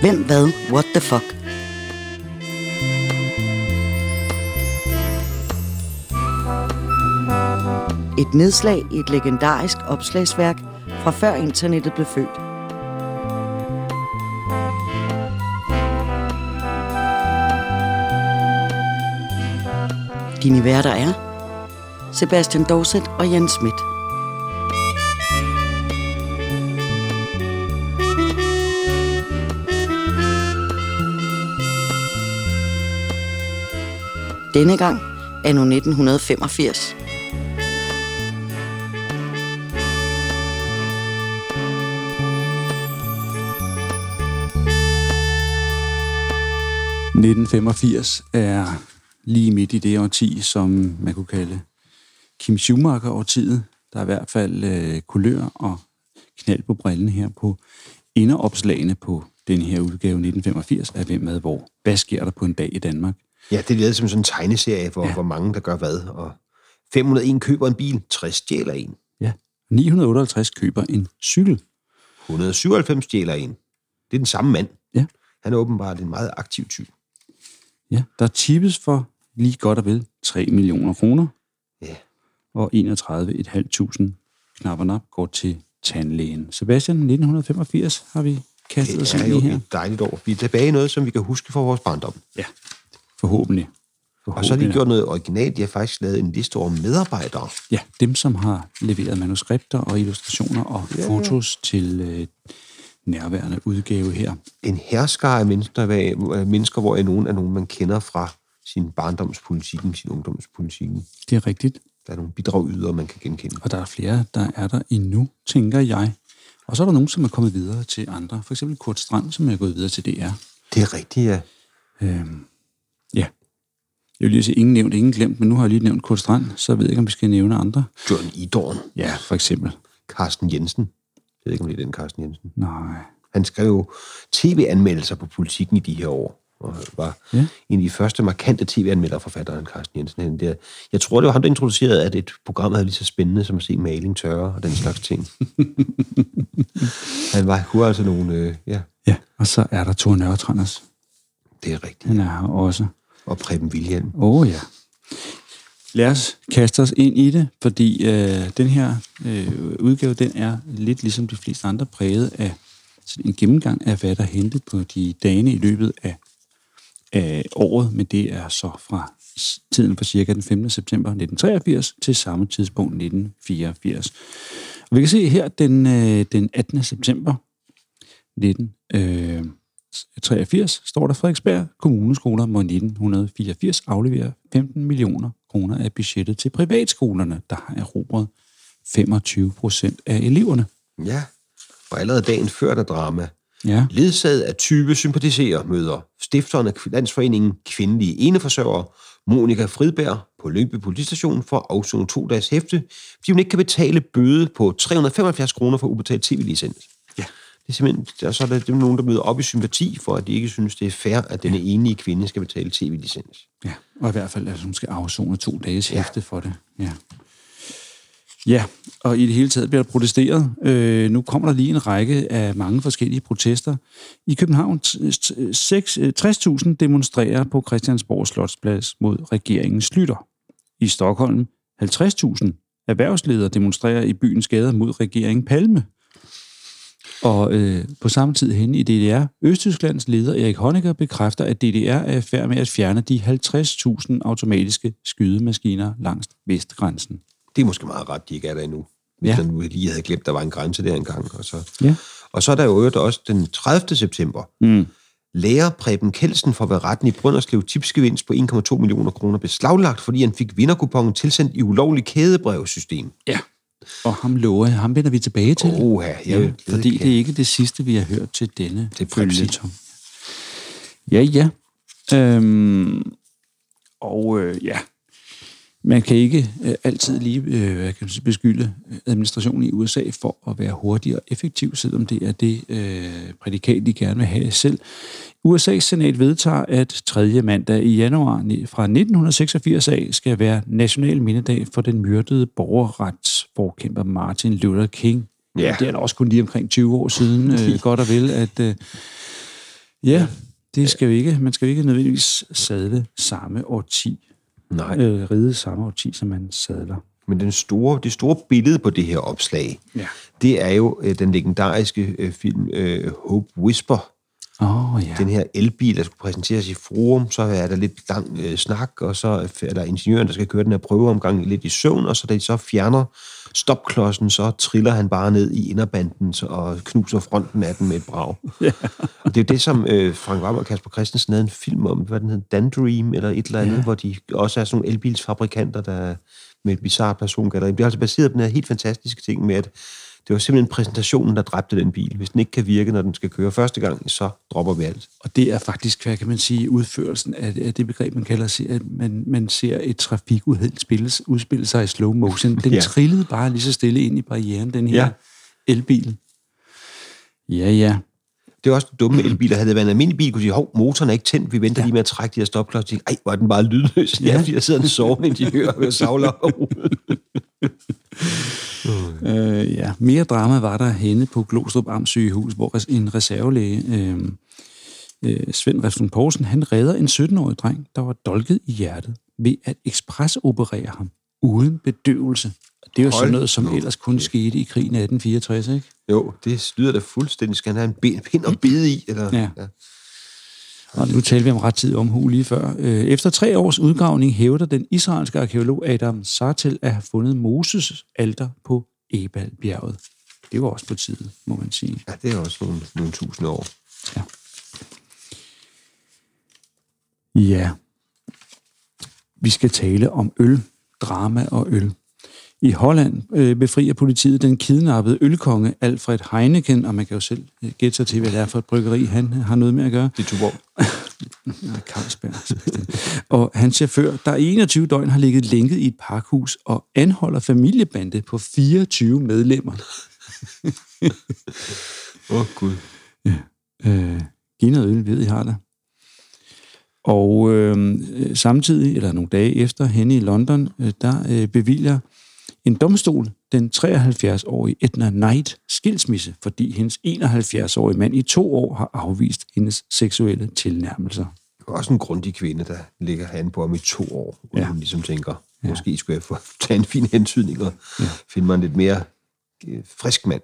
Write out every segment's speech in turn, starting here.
Hvem hvad? What the fuck? Et nedslag i et legendarisk opslagsværk fra før internettet blev født. Dine værter er Sebastian Dorset og Jens Schmidt. Denne gang er nu 1985. – 1985 er lige midt i det årti, som man kunne kalde Kim Schumacher-årtiet. Der er i hvert fald øh, kulør og knald på brillen her på inderopslagene på den her udgave 1985 af Hvem med hvor. Hvad sker der på en dag i Danmark? Ja, det er lavet som sådan en tegneserie, hvor, ja. hvor mange der gør hvad. Og 501 køber en bil, 60 stjæler en. Ja, 958 køber en cykel. 197 stjæler en. Det er den samme mand. Ja. Han er åbenbart en meget aktiv tyv. Ja, der tippes for lige godt og vel 3 millioner kroner. Ja. Og 31.500 knap og nap går til tandlægen. Sebastian, 1985 har vi kastet os Det er ind jo i her. et dejligt år. Vi er tilbage i noget, som vi kan huske fra vores barndom. Ja, forhåbentlig. Og så har de gjort noget originalt. De har faktisk lavet en liste over medarbejdere. Ja, dem som har leveret manuskripter og illustrationer og ja. fotos til øh, nærværende udgave her. En herskare af mennesker, mennesker, hvor er nogen er nogen, man kender fra sin barndomspolitikken, sin ungdomspolitikken. Det er rigtigt. Der er nogle bidragydere, man kan genkende. Og der er flere, der er der endnu, tænker jeg. Og så er der nogen, som er kommet videre til andre. For eksempel Kurt Strand, som er gået videre til DR. Det er rigtigt, ja. Øhm, ja. Jeg vil lige sige, ingen nævnt, ingen glemt, men nu har jeg lige nævnt Kurt Strand, så jeg ved ikke, om vi skal nævne andre. John Idorn. Ja, for eksempel. Carsten Jensen. Jeg ved ikke, om det er den Carsten Jensen. Nej. Han skrev jo tv-anmeldelser på politikken i de her år, og var Ja. en af de første markante tv-anmeldere, forfatteren Carsten Jensen. Han der. Jeg tror, det var ham, der introducerede, at et program havde lige så spændende som at se maling tørre og den slags ting. han var, kunne altså nogle... Øh, ja, Ja, og så er der Thor Nørretranders. det er rigtigt. Han er her også. Og Preben Wilhelm. Åh oh, ja. Lad os kaste os ind i det, fordi øh, den her øh, udgave, den er lidt ligesom de fleste andre præget af sådan en gennemgang af, hvad der er hentet på de dage i løbet af, af året, men det er så fra tiden fra cirka den 15. september 1983 til samme tidspunkt 1984. Og vi kan se her den, øh, den 18. september øh, 1983 står der Frederiksberg Kommuneskoler må 1984 aflevere 15 millioner kroner af budgettet til privatskolerne, der har erobret 25 procent af eleverne. Ja, og allerede dagen før der drama. Ja, Ledsaget af 20 sympatiserer møder stifteren af Landsforeningen Kvindelige Eneforsørgere, Monika Fridberg, på Lyngby politistation for at afzone to dages hæfte, fordi hun ikke kan betale bøde på 375 kroner for ubetalt tv-licens. Ja. Er simpelthen, der, så er der dem nogen, der møder op i sympati for, at de ikke synes, det er fair, at denne enige kvinde skal betale tv-licens. ja. og i hvert fald, at hun skal afzone to dages hæfte for det. Ja. Ja, og i det hele taget bliver der protesteret. Øh, nu kommer der lige en række af mange forskellige protester. I København t- t- seks- øh, 60.000 demonstrerer på Christiansborg Slotsplads mod regeringen Slytter. I Stockholm 50.000 erhvervsledere demonstrerer i byens gader mod regeringen Palme. Og øh, på samme tid henne i DDR, Østtysklands leder Erik Honecker bekræfter, at DDR er i færd med at fjerne de 50.000 automatiske skydemaskiner langs vestgrænsen. Det er måske meget ret, de ikke er der endnu. Hvis Ja. nu lige havde glemt, der var en grænse der engang. Og så, Ja. og så er der jo også den 30. september. Mm. Lærer Preben Kelsen for ved retten i Brønderslev tipsgevinst på 1,2 millioner kroner beslaglagt, fordi han fik vinderkupongen tilsendt i ulovlig kædebrevsystem. Ja. Og ham lover jeg, ham vender vi tilbage til. Oha, jeg ja, ved fordi det er ikke det sidste, vi har hørt til denne Det er. Ja, ja. Øhm, og øh, ja, man kan ikke øh, altid lige øh, kan sige, beskylde administrationen i USA for at være hurtig og effektiv, selvom det er det øh, prædikat, de gerne vil have selv. USA's senat vedtager, at 3. mandag i januar fra 1986 af skal være national mindedag for den myrdede borgerretsforkæmper Martin Luther King. Ja. Det er da også kun lige omkring 20 år siden, øh, godt og vel, at øh, ja, det skal vi ikke. Man skal jo ikke nødvendigvis sadle samme årti, Nej. øh, ride samme årti, som man sadler. Men den store, det store billede på det her opslag, Ja. det er jo øh, den legendariske øh, film øh, Hope Whisper. Oh, ja. Den her elbil, der skulle præsenteres i forum, så er der lidt lang øh, snak, og så er der ingeniøren, der skal køre den her prøveomgang lidt i søvn, og så da de så fjerner stopklodsen, så triller han bare ned i inderbanden og knuser fronten af den med et brag. Ja. Og det er jo det, som øh, Frank Vam og Kasper Christensen havde en film om, hvad den hedder, Dandream eller et eller andet, ja. hvor de også er sådan nogle elbilsfabrikanter, der med et bizarre persongalleri. Det er altså baseret på den her helt fantastiske ting med, at det var simpelthen præsentationen, der dræbte den bil. Hvis den ikke kan virke, når den skal køre første gang, så dropper vi alt. Og det er faktisk, hvad kan man sige, udførelsen af, det begreb, man kalder, sig, at man, man ser et trafikuheld spilles, udspille sig i slow motion. Den Ja. trillede bare lige så stille ind i barrieren, den her Ja. elbil. Ja, ja. Det er også dumme med elbiler. Havde det været en almindelig bil, kunne de sige, hov, motoren er ikke tændt, vi venter ja. lige med at trække de her stopklodser. Ej, hvor er den bare lydløs. Ja, Ja. fordi der sidder en sovende ingeniør og savler. Øh, ja. Mere drama var der henne på Glostrup Amts sygehus, hvor en reservelæge, øh, øh, Svend Refsen Poulsen, han redder en 17-årig dreng, der var dolket i hjertet ved at ekspresoperere ham uden bedøvelse. Det er jo Hold sådan noget, som ellers kun skete i krigen 1864, ikke? jo, det lyder da fuldstændig. Skal han have en ben, pind og bide i? Eller? Ja. Og nu talte vi om rettidig omhu lige før. Øh, Efter tre års udgravning hævder den israelske arkeolog Adam Sartel at have fundet Moses alter på Ebalbjerget. Det var også på tide, må man sige. ja, det er også nogle, nogle tusind år. Ja. Vi skal tale om øl, drama og øl. I Holland øh, befrier politiet den kidnappede ølkonge Alfred Heineken, og man kan jo selv øh, gætte sig til, hvad det er for et bryggeri, han har noget med at gøre. Det er Tuborg. Nej, Carlsberg. og hans chauffør, der i 21 døgn har ligget lænket i et parkhus og anholder familiebande på 24 medlemmer. Åh, oh, Gud. Øh, giv noget øl, ved I har det. Og øh, øh, samtidig, eller nogle dage efter, henne i London, øh, der øh, bevilger en domstol den 73-årige Edna Knight skilsmisse, fordi hendes 71-årige mand i to år har afvist hendes seksuelle tilnærmelser. Det er også en grundig kvinde, der ligger han på ham i to år, ja. Ja. hun ligesom tænker, måske skulle jeg få tage en fin hentydning og ja. finde mig en lidt mere øh, frisk mand.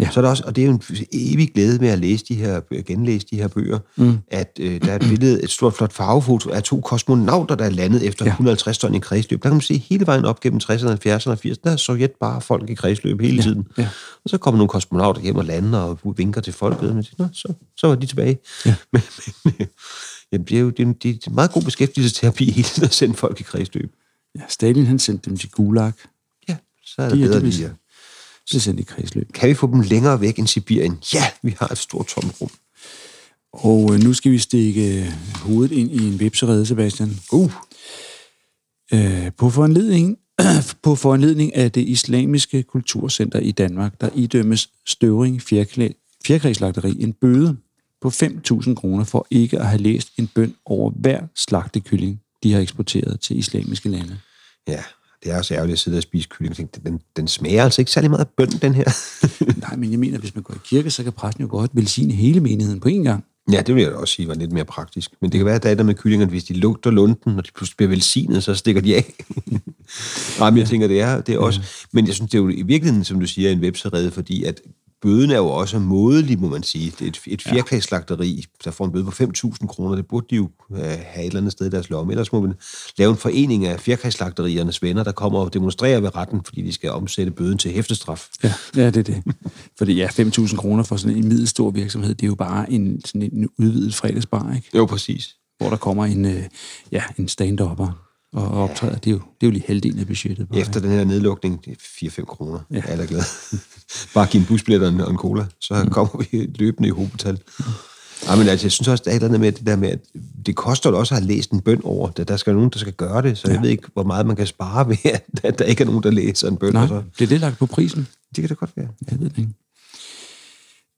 Ja. Så er der også, og det er jo en evig glæde med at læse de her, genlæse de her bøger, mm. at øh, der er et billede, et stort flot farvefoto af to kosmonauter, der er landet efter ja. Ja. 150 ton i kredsløb. Der kan man se hele vejen op gennem 60'erne, 70'erne og 80'erne, der er Sovjet bare folk i kredsløb hele ja. tiden. ja. Og så kommer nogle kosmonauter hjem og lander og vinker til folket, og man siger, Nå, så, så var de tilbage. Ja. Men, men, øh, jamen, det er jo det er, det er en meget god beskæftigelsesterapi hele tiden at sende folk i kredsløb. Ja, Stalin han sendte dem til Gulag. Ja, så er det De bedre lige. De kredsløb. Kan vi få dem længere væk end Sibirien? Ja, vi har et stort tomt rum. Og øh, nu skal vi stikke øh, hovedet ind i en vipserede, Sebastian. Uh, Øh, på, foranledning, på foranledning af det islamiske kulturcenter i Danmark, der idømmes Støvring Fjerkræslagteri en bøde på 5.000 kroner for ikke at have læst en bøn over hver slagtekylling, de har eksporteret til islamiske lande. ja, det er også ærgerligt at sidde og spise kylling. og tænke, Den, den smager altså ikke særlig meget af bøn, den her. Nej, men jeg mener, hvis man går i kirke, så kan præsten jo godt velsigne hele menigheden på én gang. ja, det vil jeg da også sige var lidt mere praktisk. Men det kan være, at der er der med kyllingerne, hvis de lugter lunden, når de pludselig bliver velsignet, så stikker de af. Nej, men jeg tænker, det er, det er også... Men jeg synes, det er jo i virkeligheden, som du siger, en webserede, fordi at bøden er jo også modelig, må man sige. Et, et fjerkræsslagteri, der får en bøde på 5.000 kroner. Det burde de jo øh, have et eller andet sted i deres lomme. Ellers må man lave en forening af fjerkræsslagteriernes venner, der kommer og demonstrerer ved retten, fordi de skal omsætte bøden til hæftestraf. Ja, ja det er det. Fordi ja, 5.000 kroner for sådan en middelstor virksomhed, det er jo bare en, sådan en udvidet fredagsbar, ikke? Jo, præcis. hvor der kommer en, øh, ja, en stand-upper og optræder. Det er jo, det er jo lige halvdelen af budgettet. Bare, Efter den her nedlukning, det er 4-5 kroner. Ja. Jeg er glad. Bare give en busbillet og en, og en cola, så mm. kommer vi løbende i hovedtal. Ja, men altså, jeg synes også, der er et eller andet med det der med, at det koster også at have læst en bøn over. Der, der skal nogen, der skal gøre det, så ja. jeg ved ikke, hvor meget man kan spare ved, at der ikke er nogen, der læser en bøn. Nej, og så. det er det lagt på prisen. Det kan det godt være. Jeg ved det ikke.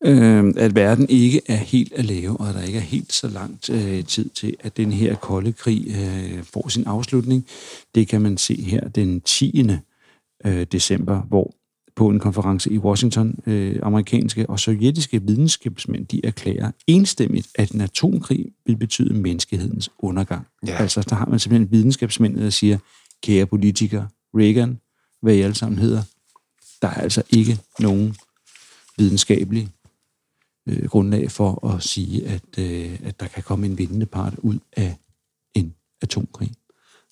Øh, at verden ikke er helt at lave, og der ikke er helt så langt øh, tid til, at den her kolde krig øh, får sin afslutning. Det kan man se her den 10. Øh, december, hvor på en konference i Washington, øh, amerikanske og sovjetiske videnskabsmænd, de erklærer enstemmigt, at en atomkrig vil betyde menneskehedens undergang. Ja. Altså, der har man simpelthen videnskabsmænd, der siger, kære politikere, Reagan, hvad I alle sammen hedder, der er altså ikke nogen videnskabelig øh, grundlag for at sige, at, øh, at der kan komme en vindende part ud af en atomkrig.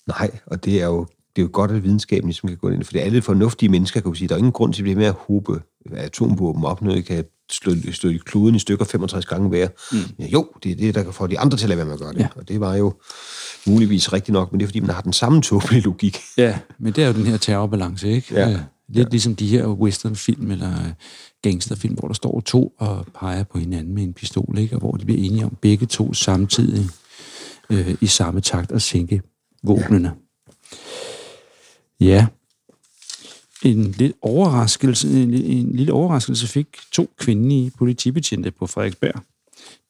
Nej, og det er jo, det er jo godt, at videnskaben ligesom kan gå ind, for det er alle fornuftige mennesker, kan jo sige, der er ingen grund til at blive med at hobe atomvåben op, når I kan slå, slå kloden i stykker 65 gange hver. Mm. Ja, jo, det er det, der kan få de andre til at lade være med at gøre det. Ja. Og det var jo muligvis rigtigt nok, men det er fordi, man har den samme tåbelige logik. Ja, men det er jo den her terrorbalance, ikke? Ja. Øh, Lidt ja. ligesom de her westernfilm eller gangsterfilm, hvor der står to og peger på hinanden med en pistol, ikke? Og hvor de bliver enige om begge to samtidig øh, i samme takt at sænke våbnene. Ja. En lidt overraskelse, en, en lille overraskelse fik to kvindelige politibetjente på Frederiksberg.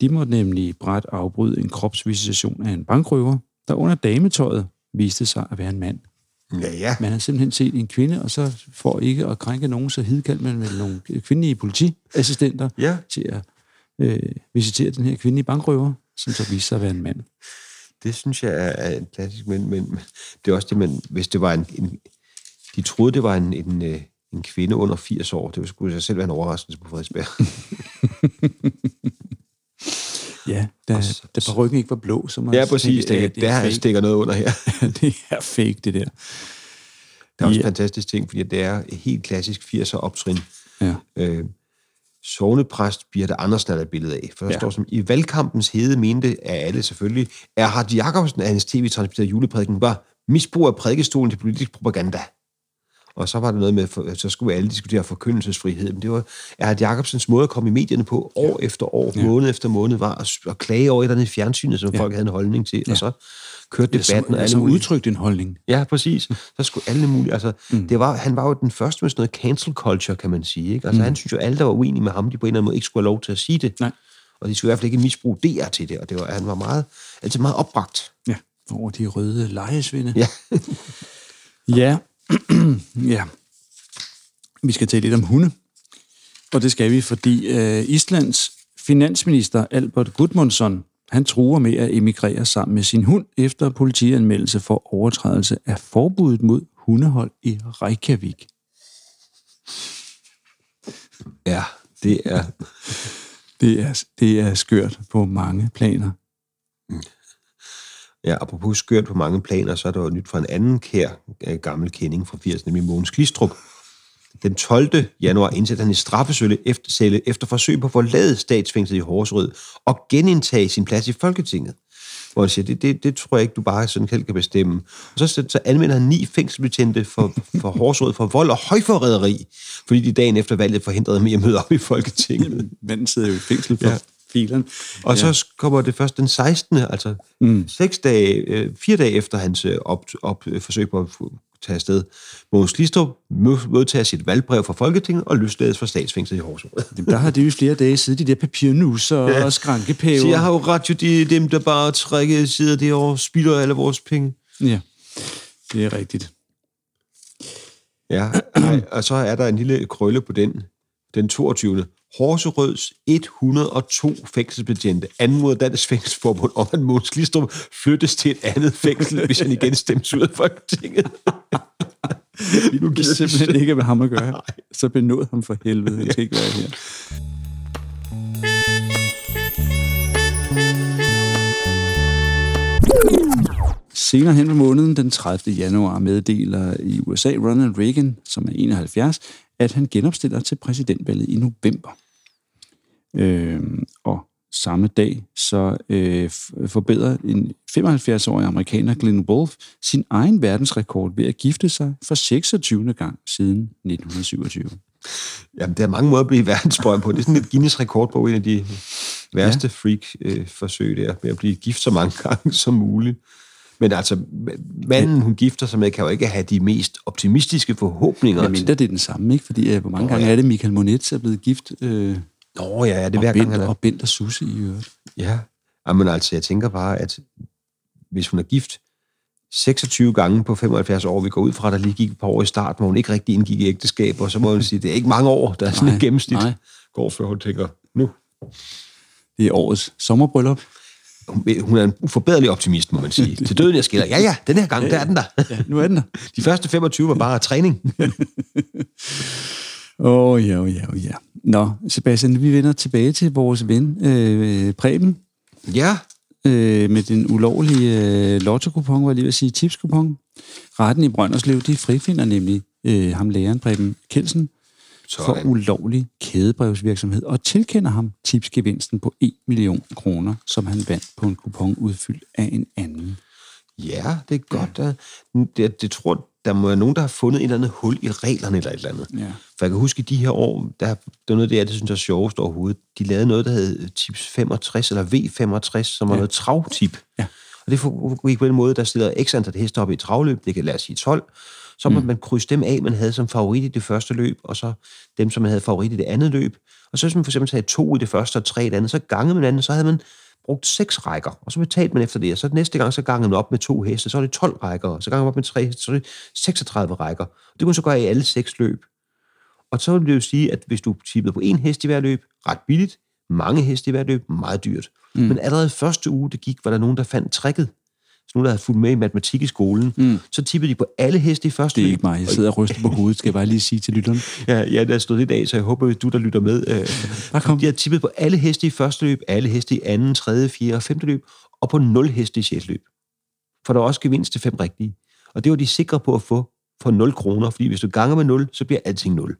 De måtte nemlig bræt afbryde en kropsvisitation af en bankrøver, der under dametøjet viste sig at være en mand. Ja, ja. Man har simpelthen set en kvinde, og så for ikke at krænke nogen, så hidkaldt man med nogle kvindelige politiassistenter Ja. til at øh, visitere den her kvindelige bankrøver, som så viste sig at være en mand. Det synes jeg er, er en klassisk, men, men men det er også det, man, hvis det var en, en de troede, det var en, en, øh, en kvinde under 80 år, det skulle sig selv være en overraskelse på Frederiksberg. Ja, da, så- da parykken ikke var blå, så må ja, præcis. Det, det, der er fake. stikker noget under her. det er fake, det der. Det er også Ja. en fantastisk ting, fordi det er helt klassisk 80'er optrin. Ja. Øh, sovnepræst Birte Andersen er der et billede af. For der Ja. ja. står som, i valgkampens hede mente af alle selvfølgelig, er Hart Jacobsen af hans tv-transmitteret juleprædiken var misbrug af prædikestolen til politisk propaganda. Og så var det noget med, for, så skulle alle diskutere forkyndelsesfrihed. Men det var Erhard Jacobsens måde at komme i medierne på år efter år, Ja. ja. måned efter måned, var at, at klage over et eller andet fjernsynet, som Ja. ja. folk havde en holdning til. Ja. Og så kørte Eller som, debatten og alle som mulige... udtrykte en holdning. Ja, præcis. Så skulle alle mulige... Altså, Mm. det var, han var jo den første med sådan noget cancel culture, kan man sige. Ikke? Altså, mm. han synes jo, alle, der var uenige med ham, de på en eller anden måde ikke skulle have lov til at sige det. Nej. Og de skulle i hvert fald ikke misbruge DR til det. Og det var, han var meget, altid meget opbragt. Ja, over de røde lejesvinde. Ja. Ja. ja. Vi skal tale lidt om hunde. Og det skal vi, fordi øh, Islands finansminister Albert Gudmundsson, han truer med at emigrere sammen med sin hund efter politianmeldelse for overtrædelse af forbuddet mod hundehold i Reykjavik. Ja, det er... Det er, det er skørt på mange planer. Ja, apropos skørt på mange planer, så er der jo nyt fra en anden kær øh, gammel kending fra 80'erne, nemlig Mogens Glistrup. Den 12. januar indsætter han i straffesølle efter, celle efter forsøg på at forlade statsfængslet i Horserød og genindtage sin plads i Folketinget. Hvor han siger, det, det, det tror jeg ikke, du bare sådan selv kan bestemme. Og så, så anmelder han ni fængselsbetjente for, for Horserød for vold og højforræderi, fordi de dagen efter valget forhindrede ham i at møde op i Folketinget. Manden sidder jo i fængsel for ja. Ja. fileren. Og ja. så kommer det først den 16. altså mm. seks dage, øh, fire dage efter hans øh, op, op, øh, forsøg på at tage afsted. Mogens Glistrup mø- modtager sit valgbrev fra Folketinget og løslades fra statsfængslet i Horserød. Der har det jo flere dage siddet de der papirnusser ja. Og skrankepæver. Så jeg har jo ret jo de, dem, der bare trækker sider det og spilder alle vores penge. Ja, det er rigtigt. Ja, og så er der en lille krølle på den, den 22. Horserøds 102 fængselsbetjente anmoder Dansk Fængselsforbund om, at Måns Glistrup flyttes til et andet fængsel, hvis han igen stemmes ud af Folketinget. Nu gider simpelthen ikke med ham at gøre. Så benåd ham for helvede. Jeg skal ikke være her. Senere hen på måneden, den 30. januar, meddeler i USA Ronald Reagan, som er 71, at han genopstiller til præsidentvalget i november. Øh, og samme dag, så øh, forbedrer en 75-årig amerikaner, Glenn Wolf, sin egen verdensrekord ved at gifte sig for 26. gang siden 1927. Jamen, der er mange måder at blive verdensberømt på. Det er sådan et Guinness rekordbog, en af de værste freak-forsøg der, med at blive gift så mange gange som muligt. Men altså, manden, hun gifter sig med, kan jo ikke have de mest optimistiske forhåbninger. Men mindre det er den samme, ikke? Fordi øh, hvor mange Nå, gange ja. er det, Michael Monets er blevet gift? Øh, Nå ja, ja, det er hver gang, han er... og Bent og Susse i øvrigt. Ja, men altså, jeg tænker bare, at hvis hun er gift 26 gange på 75 år, vi går ud fra, at der lige gik et par år i starten, hvor hun ikke rigtig indgik i ægteskab, og så må hun sige, at det er ikke mange år, der er sådan Nej, et gennemsnit nej. går, før hun tænker, nu. Det er årets sommerbryllup. Hun er en uforbederlig optimist, må man sige. Til døden, jeg skiller. Ja, ja, den her gang, der er den der. Ja, nu er den der. De første 25 var bare træning. Åh, oh, ja, oh, ja, oh, ja. Nå, Sebastian, vi vender tilbage til vores ven, øh, Preben, Ja, øh, med den ulovlige øh, lotto-kupon, var jeg lige ved at sige, tipskupon. Retten i Brønderslev, de frifinder nemlig øh, ham læreren Preben Kelsen for sådan. ulovlig kædebrevsvirksomhed og tilkender ham tipsgevinsten på 1 million kroner, som han vandt på en kupon udfyldt af en anden. Ja, det er godt. Ja. Det, det tror, der må være nogen, der har fundet et eller andet hul i reglerne eller et eller andet. Ja. For jeg kan huske, i de her år, der, det var noget af det, jeg synes er sjovest overhovedet. De lavede noget, der hed Tips 65, eller V65, som var Ja. noget travtip. Ja. Og det foregik på den måde, der stiller x antal heste op i travløb, det kan lade os sige 12, så må mm. man krydse dem af, man havde som favorit i det første løb, og så dem, som man havde favorit i det andet løb. Og så hvis man for eksempel taget to i det første og tre i det andet, så gangede man anden, så havde man brugt seks rækker, og så betalte man efter det, og så næste gang, så gangede man op med to heste, så er det 12 rækker, og så gangede man op med tre heste, så er det 36 rækker. Det kunne man så gøre i alle seks løb. Og så vil det jo sige, at hvis du tippede på en hest i hver løb, ret billigt, mange heste i hver løb, meget dyrt. Mm. Men allerede første uge, det gik, var der nogen, der fandt tricket. Så nogen, der havde fulgt med i matematik i skolen. Mm. Så tippede de på alle heste i første Det er ikke mig, jeg sidder og ryster på hovedet, skal jeg bare lige sige til lytteren. Ja, ja, der stod lidt af, så jeg håber, at du, der lytter med. Øh, Bare kom. de har tippet på alle heste i første løb, alle heste i anden, tredje, fjerde og femte løb, og på nul heste i sjette løb. For der er også gevinst til fem rigtige. Og det var de sikre på at få for 0 kroner, fordi hvis du ganger med 0, så bliver alting 0.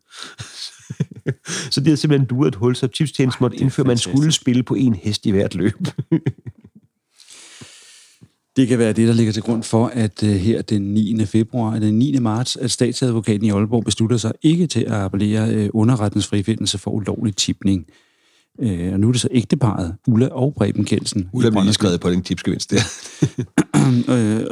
så det har simpelthen duet et hul, så tipstjenesten måtte er indføre, at man skulle spille på en hest i hvert løb. Det kan være det, der ligger til grund for, at uh, her den 9. februar, den 9. marts, at statsadvokaten i Aalborg beslutter sig ikke til at appellere uh, underrettens frifindelse for ulovlig tipning. Uh, og nu er det så ægteparet, Ulla og Preben Kelsen. Ulla bliver skrevet på den tipsgevinst der. øh,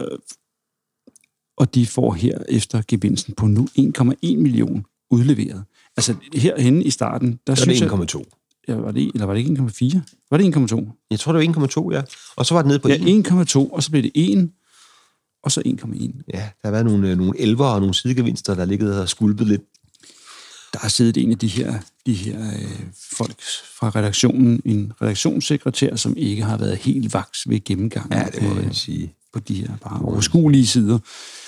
og de får her efter gevinsten på nu 1,1 million udleveret. Altså herhenne i starten, der Så er synes det jeg... 1,2. Ja, var det, eller var det ikke 1,4? Var det 1,2? Jeg tror, det var 1,2, ja. Og så var det nede på Ja, 1. 1,2, og så blev det 1, og så 1,1. Ja, der har været nogle, øh, nogle elver og nogle sidegevinster, der ligget og skulpet lidt. der har siddet en af de her, de her øh, folk fra redaktionen, en redaktionssekretær, som ikke har været helt vaks ved gennemgangen Ja, det må man øh, sige. på de her bare overskuelige sider.